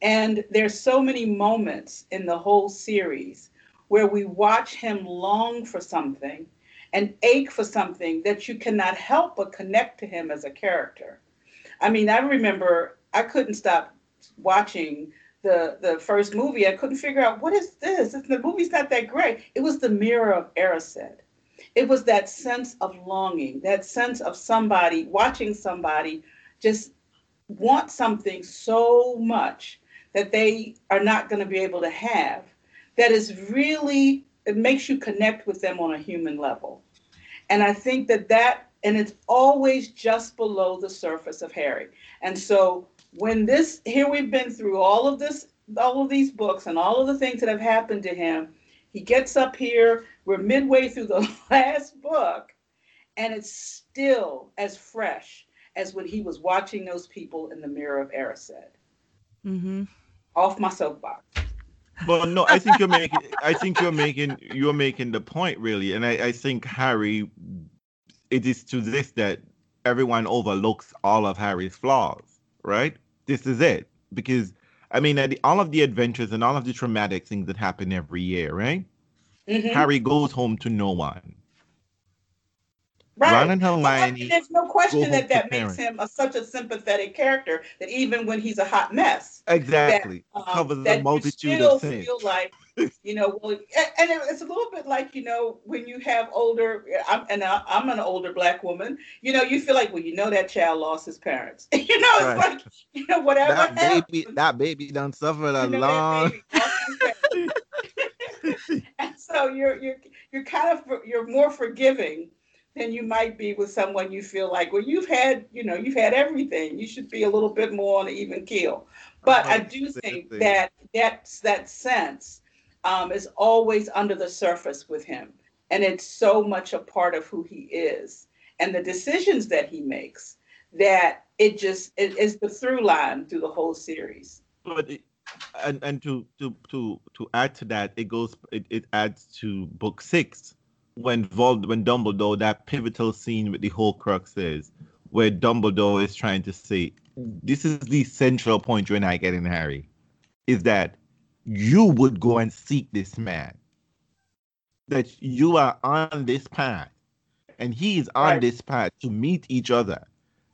And there's so many moments in the whole series where we watch him long for something and ache for something that you cannot help but connect to him as a character. I mean, I remember I couldn't stop watching the the first movie, I couldn't figure out what is this. The movie's not that great. It was the mirror of Erised. It was that sense of longing, that sense of somebody watching somebody just want something so much that they are not going to be able to have. That is really it makes you connect with them on a human level. And I think that that and it's always just below the surface of Harry. And so when this here we've been through all of this all of these books and all of the things that have happened to him he gets up here we're midway through the [LAUGHS] last book and it's still as fresh as when he was watching those people in the mirror of Erised. Mm-hmm. Off my soapbox. Well, no, I think you're making. I think you're making. You're making the point really, and I, I think Harry. It is to this that everyone overlooks all of Harry's flaws right? This is it. Because, I mean, all of the adventures and all of the traumatic things that happen every year, right? Mm-hmm. Harry goes home to no one. Right. Ron and Hermione. there's no question that that makes him a, such a sympathetic character that even when he's a hot mess, exactly that, um, covers that a multitude you still of things. Feel like you know, well, and it's a little bit like you know when you have older, I'm, and I'm an older black woman. You know, you feel like, well, you know, that child lost his parents. [LAUGHS] you know, it's right. like you know whatever. That baby, that baby done suffered a you know, long. [LAUGHS] and so you're you're you're kind of you're more forgiving than you might be with someone you feel like, well, you've had, you know, you've had everything. You should be a little bit more on an even keel. But I do think that that's that sense um, is always under the surface with him. And it's so much a part of who he is and the decisions that he makes that it just it is the through line through the whole series. But it, and and to to to to add to that, it goes it, it adds to book six when Vold when Dumbledore that pivotal scene with the Horcruxes, where Dumbledore is trying to say, this is the central point you're not getting, Harry, is that you would go and seek this man. That you are on this path and he is on right. this path to meet each other.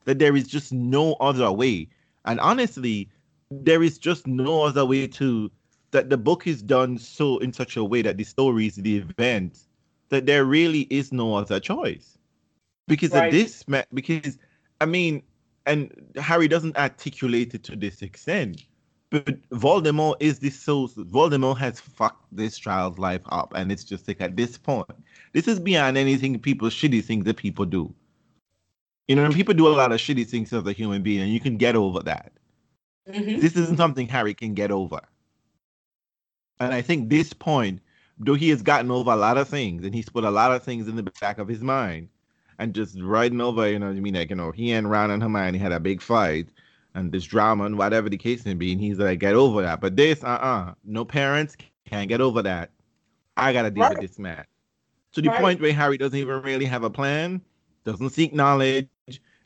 That there is just no other way. And honestly, there is just no other way to that the book is done so in such a way that the stories, the events, that there really is no other choice. Because right. of this, because I mean, and Harry doesn't articulate it to this extent, but Voldemort is this so Voldemort has fucked this child's life up, and it's just like at this point, this is beyond anything people shitty things that people do. You know, people do a lot of shitty things as a human being, and you can get over that. Mm-hmm. This isn't something Harry can get over. And I think this point, though he has gotten over a lot of things and he's put a lot of things in the back of his mind and just riding over, you know what I mean? Like, you know, he and Ron and Hermione had a big fight and this drama and whatever the case may be. And he's like, get over that. But this, uh uh no parents can't get over that. I got to deal right. with this man. To the right. point where Harry doesn't even really have a plan, doesn't seek knowledge.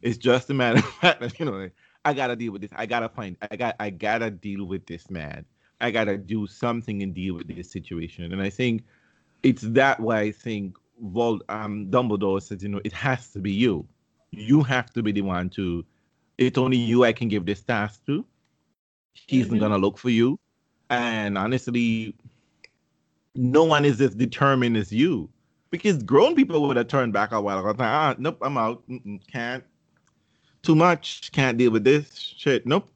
It's just a matter [LAUGHS] of fact you know, I got to deal with this. I got to find, I got, I got to deal with this man. I gotta do something and deal with this situation. And I think it's that way I think Vol um Dumbledore says, you know, it has to be you. You have to be the one to it's only you I can give this task to. He's mm-hmm. gonna look for you. And honestly, no one is as determined as you. Because grown people would have turned back a while ago. Ah, nope, I'm out. Mm-mm, can't. Too much. Can't deal with this shit. Nope.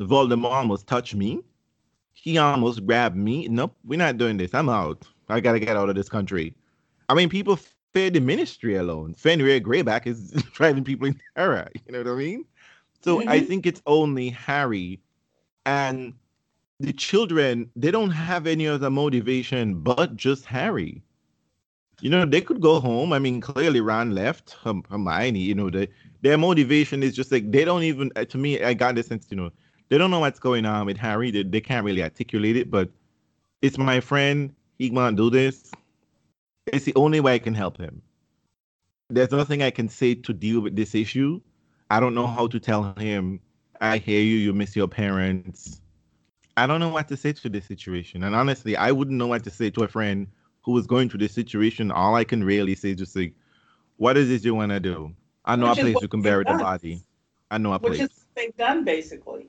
Voldemort almost touched me. He almost grabbed me. Nope, we're not doing this. I'm out. I gotta get out of this country. I mean, people fear the ministry alone. Fenrir Greyback is [LAUGHS] driving people in [LAUGHS] terror. You know what I mean? So mm-hmm. I think it's only Harry and the children, they don't have any other motivation but just Harry. You know, they could go home. I mean, clearly Ron left Hermione, you know, the, their motivation is just like they don't even to me, I got the sense, you know, they don't know what's going on with Harry. They, they can't really articulate it, but it's my friend. He won't do this. It's the only way I can help him. There's nothing I can say to deal with this issue. I don't know how to tell him, I hear you, you miss your parents. I don't know what to say to this situation. And honestly, I wouldn't know what to say to a friend who is going through this situation. All I can really say is just like, what is it you want to do? I know Which a place you can bury the body. I know a Which place. Which is they've done basically.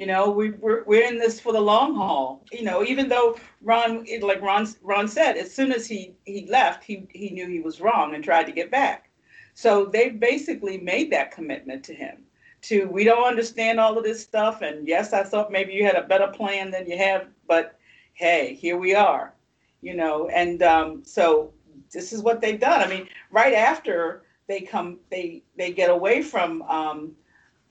You know, we, we're, we're in this for the long haul. You know, even though Ron, like Ron, Ron said, as soon as he, he left, he, he knew he was wrong and tried to get back. So they basically made that commitment to him to, we don't understand all of this stuff. And yes, I thought maybe you had a better plan than you have, but hey, here we are, you know, and um, so this is what they've done. I mean, right after they come, they, they get away from um,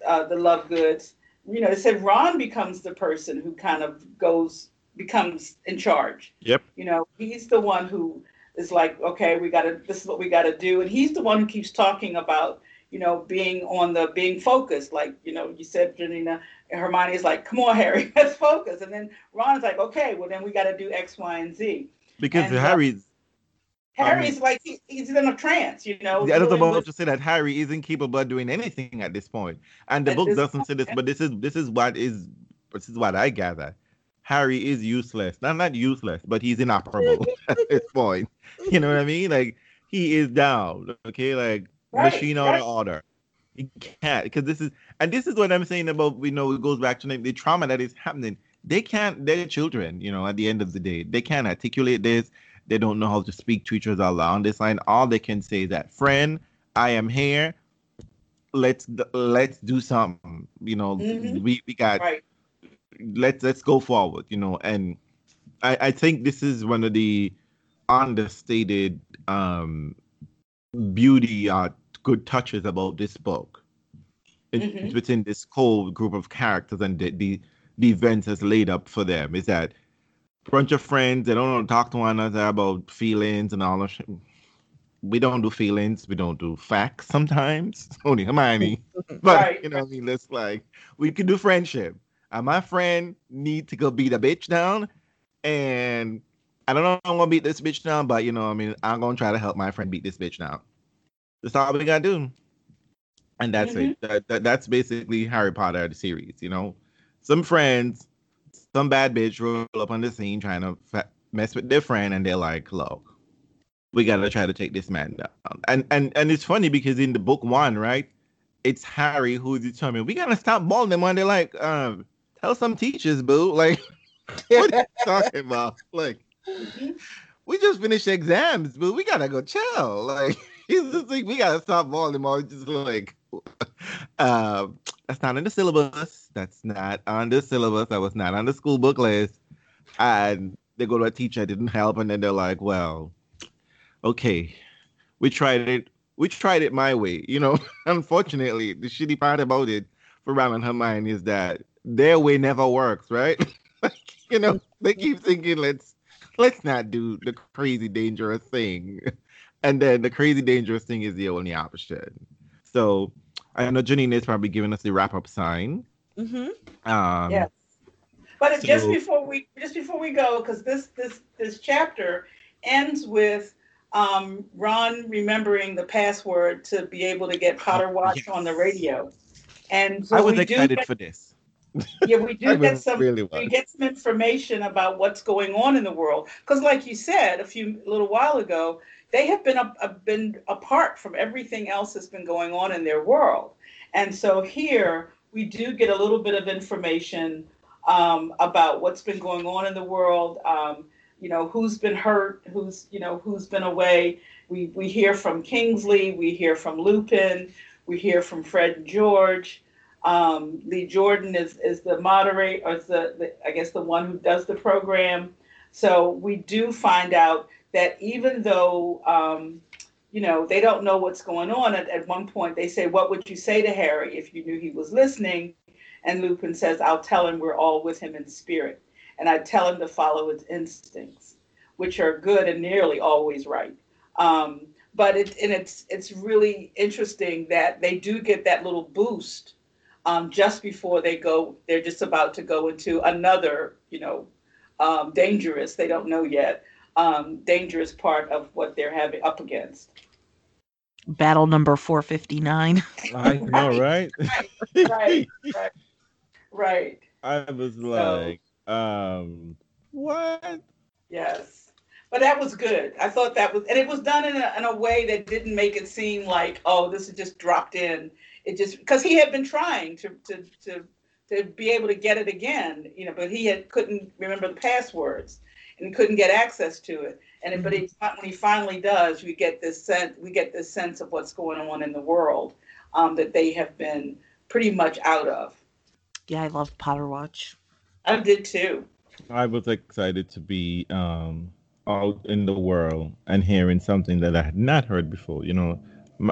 uh, the Lovegoods you know, they said Ron becomes the person who kind of goes becomes in charge. Yep. You know, he's the one who is like, okay, we got to. This is what we got to do, and he's the one who keeps talking about, you know, being on the being focused. Like, you know, you said, Janina, Hermione is like, come on, Harry, [LAUGHS] let's focus, and then Ron is like, okay, well then we got to do X, Y, and Z. Because and, uh, Harry's I mean, like he, he's in a trance, you know. The other moment to say that Harry isn't capable of doing anything at this point, and the book doesn't say this, but this is this is what is this is what I gather. Harry is useless. Not not useless, but he's inoperable [LAUGHS] at this point. You know what I mean? Like he is down. Okay, like right, machine right. order. He can't because this is and this is what I'm saying about you know it goes back to the, the trauma that is happening. They can't. They're children. You know, at the end of the day, they can't articulate this they don't know how to speak to each other along this line. All they can say is that, friend, I am here. Let's let's do something. You know, mm-hmm. we, we got right. let's let's go forward, you know. And I, I think this is one of the understated um beauty uh good touches about this book. It, mm-hmm. within this whole group of characters and the, the the events that's laid up for them is that bunch of friends. They don't talk to one another about feelings and all that shit. We don't do feelings. We don't do facts sometimes. [LAUGHS] Only Hermione. [LAUGHS] But right. you know, I mean, let's like we can do friendship. And my friend need to go beat a bitch down, and I don't know I'm gonna beat this bitch down, but you know, I mean, I'm gonna try to help my friend beat this bitch down. That's all we gotta do. And that's mm-hmm. it. That, that, that's basically Harry Potter the series. You know, some friends some bad bitch roll up on the scene trying to fa- mess with their friend, and they're like, "Look, we gotta try to take this man down." And and and it's funny because in the book one, right, it's Harry who's determined we gotta stop balling them. And they're like, um, "Tell some teachers, boo." [LAUGHS] Like, what are you talking about? Like, we just finished exams, but we gotta go chill. Like, [LAUGHS] he's just like, we gotta stop Voldemort. Just like, uh, that's not in the syllabus. That's not on the syllabus. That was not on the school book list. And they go to a teacher, didn't help, and then they're like, well, okay, we tried it. We tried it my way. You know, [LAUGHS] unfortunately, the shitty part about it for Ron and Hermione is that their way never works, right? [LAUGHS] you know, they keep thinking let's let's not do the crazy dangerous thing. [LAUGHS] And then the crazy dangerous thing is the only option. So I know Janine is probably giving us the wrap up sign. Mm-hmm. Um, yes. But so, just before we just before we go, because this this this chapter ends with um, Ron remembering the password to be able to get Potterwatch yes. on the radio. And so I was excited get, for this. Yeah, we [LAUGHS] do get some really we get some information about what's going on in the world. Because like you said a few a little while ago, they have been a, a, been apart from everything else that's been going on in their world. And so here we do get a little bit of information um, about what's been going on in the world. Um, you know, who's been hurt, who's you know who's been away. We we hear from Kingsley, we hear from Lupin, we hear from Fred and George. Um, Lee Jordan is is the moderator, or is the, the I guess the one who does the program. So we do find out that even though um, you know they don't know what's going on, at, at one point they say, "What would you say to Harry if you knew he was listening?" And Lupin says, "I'll tell him we're all with him in spirit, and I tell him to follow his instincts, which are good and nearly always right." Um, but it and it's it's really interesting that they do get that little boost um, just before they go. They're just about to go into another, you know, um, dangerous. They don't know yet. Um, dangerous part of what they're having up against. Battle number four fifty nine. [LAUGHS] I know, right? right, right, right, right. I was like, so, um, what? Yes but that was good. I thought that was, and it was done in a, in a way that didn't make it seem like, oh, this is just dropped in. It just because he had been trying to to to to be able to get it again, you know, but he had couldn't remember the passwords and couldn't get access to it. And mm-hmm. but he, when he finally does, we get this sense we get this sense of what's going on in the world um, that they have been pretty much out of. Yeah, I love Potterwatch. I did too. I was excited to be um, out in the world and hearing something that I had not heard before. You know,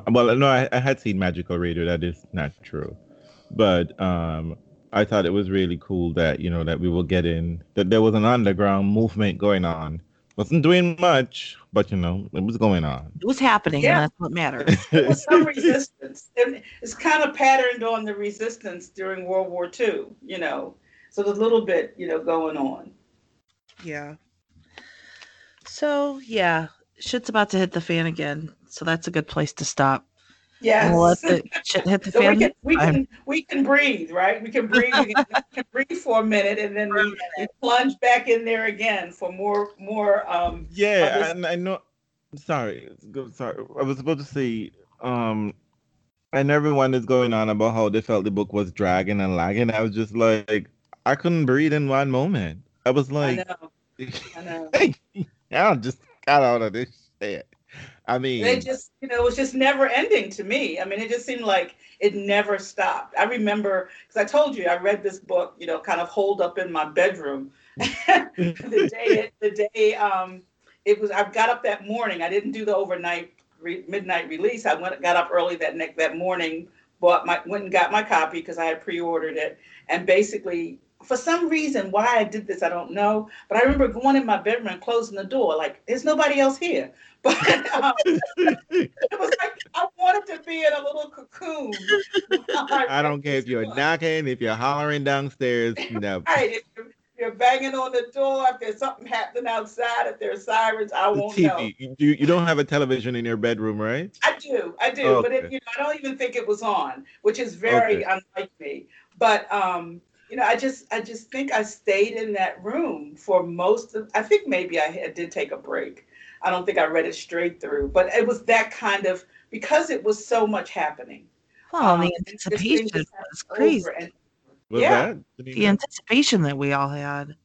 well, no, I, I had seen Magical Radio. That is not true, but um, I thought it was really cool that you know that we were getting that there was an underground movement going on. Wasn't doing much, but you know it was going on. It was happening, yeah. and that's what matters. [LAUGHS] there was some resistance. It's kind of patterned on the resistance during World War II. You know, so there's a little bit you know going on. Yeah. So yeah, shit's about to hit the fan again. So that's a good place to stop. Yes. We'll let the shit hit the [LAUGHS] so fan. We can, we can, we can breathe, right? We can breathe. we, [LAUGHS] can, breathe for a minute, and then we, we, plunge back in there again for more more. Um, yeah, and I know. Sorry, sorry. I was supposed to say. Um, and everyone is going on about how they felt the book was dragging and lagging. I was just like, I couldn't breathe in one moment. I was like, I know. I know. [LAUGHS] I just got out of this shit. I mean, it just, you know, it was just never ending to me. I mean, it just seemed like it never stopped. I remember, because I told you, I read this book, you know, kind of holed up in my bedroom. [LAUGHS] the day, the day, um, it was, I got up that morning. I didn't do the overnight, re- midnight release. I went, got up early that that morning, bought my, went and got my copy because I had pre-ordered it, and basically for some reason why I did this, I don't know. But I remember going in my bedroom and closing the door, like there's nobody else here. [LAUGHS] But um, it was like I wanted to be in a little cocoon. [LAUGHS] I don't care if you're knocking, if you're hollering downstairs, [LAUGHS] you know. right. If you're, you're, banging on the door, if there's something happening outside, if there's sirens, I won't TV. know. You, you don't have a television in your bedroom, right? I do, I do, okay. but it, you know, I don't even think it was on, which is very okay. unlike me. But um, you know, I just I just think I stayed in that room for most of I think maybe I, I did take a break. I don't think I read it straight through, but it was that kind of because it was so much happening. Well, um, the anticipation was crazy. And, yeah, the anticipation that we all had.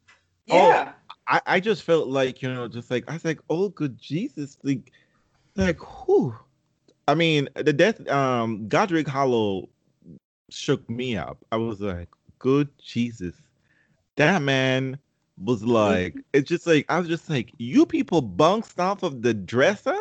Yeah. Oh, I, I just felt like, you know, just like I was like, oh good Jesus. Like like who I mean, the death um Godric Hollow shook me up. I was like, good Jesus. That man was like, [LAUGHS] it's just like I was just like, you people bounced off of the dresser?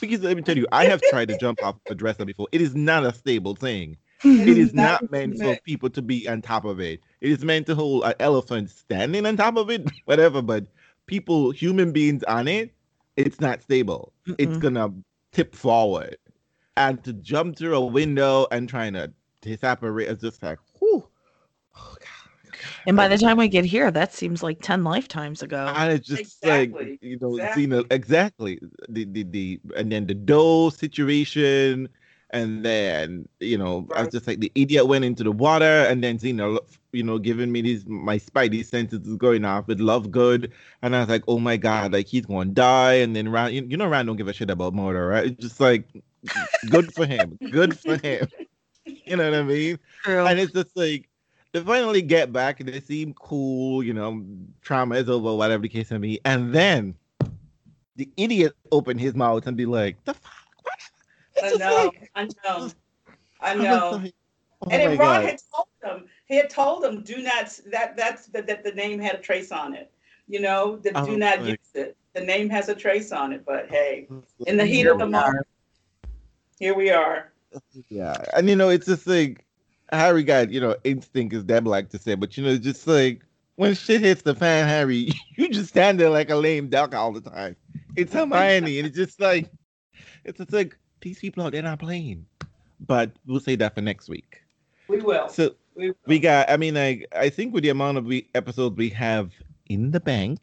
Because let me tell you, I have tried to jump off a dresser before. It is not a stable thing. It is not meant for people to be on top of it. It is meant to hold an elephant standing on top of it, [LAUGHS] whatever. But people, human beings on it, it's not stable. Mm-mm. It's gonna tip forward, and to jump through a window and trying to disapparate is just like. And by the time we get here, that seems like ten lifetimes ago. I just exactly. like you know, exactly. Xeno, exactly the, the the and then the doe situation and then, you know, right. I was just like the idiot went into the water, and then Xeno, you know, giving me these my spidey senses going off with Lovegood, and I was like, oh my god, like he's gonna die, and then Ron, you, you know, Ron don't give a shit about murder, right? It's just like, good for him, good for him. [LAUGHS] You know what I mean? True. And it's just like they finally get back and they seem cool, you know, trauma is over, whatever the case may be, and then the idiot open his mouth and be like, the fuck What? I know, like, I know, I know. Like, oh and Ron had told them, he had told them, do not that that's that, that the name had a trace on it. You know, that do not like, use it. The name has a trace on it, but hey, in the heat of the moment, here we are. Yeah, and you know, it's just like Harry got you know instinct, as Deb like to say, but you know, just like when shit hits the fan, Harry, [LAUGHS] you just stand there like a lame duck all the time. It's Hermione, and it's just like it's just like these people out there not playing. But we'll say that for next week. We will. So we, will. we got. I mean, like I think with the amount of we, episodes we have in the bank,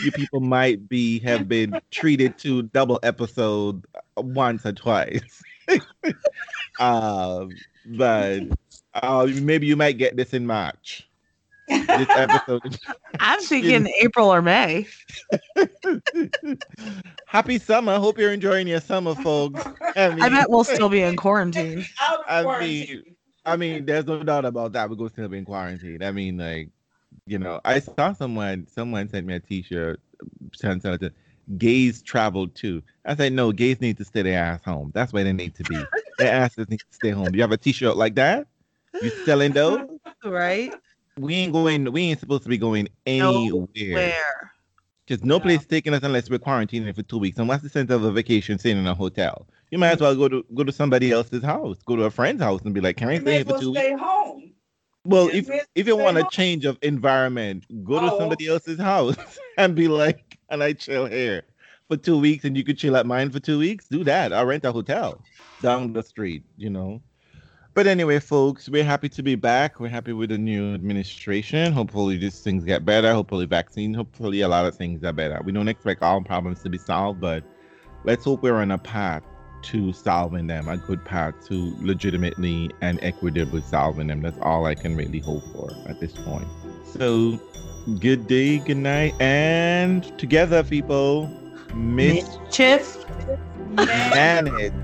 you people [LAUGHS] might be have been treated to double episode once or twice. [LAUGHS] um, but uh, maybe you might get this in March this episode. I'm thinking [LAUGHS] April or May. Happy summer. Hope you're enjoying your summer, folks. I, mean, I bet we'll still be in quarantine. [LAUGHS] I mean, I mean, there's no doubt about that. We're going to still be in quarantine. I mean, like, you know, I saw someone. Someone sent me a T-shirt. Gays travel too. I said, no, gays need to stay their ass home. That's where they need to be. Their asses need to stay home. You have a T-shirt like that? You selling those? [LAUGHS] Right we ain't going. We ain't supposed to be going anywhere. Because no yeah. place taking us unless we're quarantining for two weeks. And what's the sense of a vacation staying in a hotel? You might as well go to go to somebody else's house, go to a friend's house, and be like, "Can I stay here for two stay weeks?" home. Well, if if you want home. a change of environment, go oh. to somebody else's house [LAUGHS] and be like, "And I chill here for two weeks, and you could chill at mine for two weeks." Do that. I'll rent a hotel down the street. You know. But anyway, folks, we're happy to be back. We're happy with the new administration. Hopefully, these things get better. Hopefully, vaccine. Hopefully, a lot of things are better. We don't expect all problems to be solved, but let's hope we're on a path to solving them, a good path to legitimately and equitably solving them. That's all I can really hope for at this point. So, good day, good night, and together, people, mischief manage.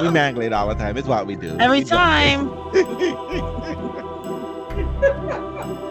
We mangle it all the time. It's what we do. Every we time. [LAUGHS]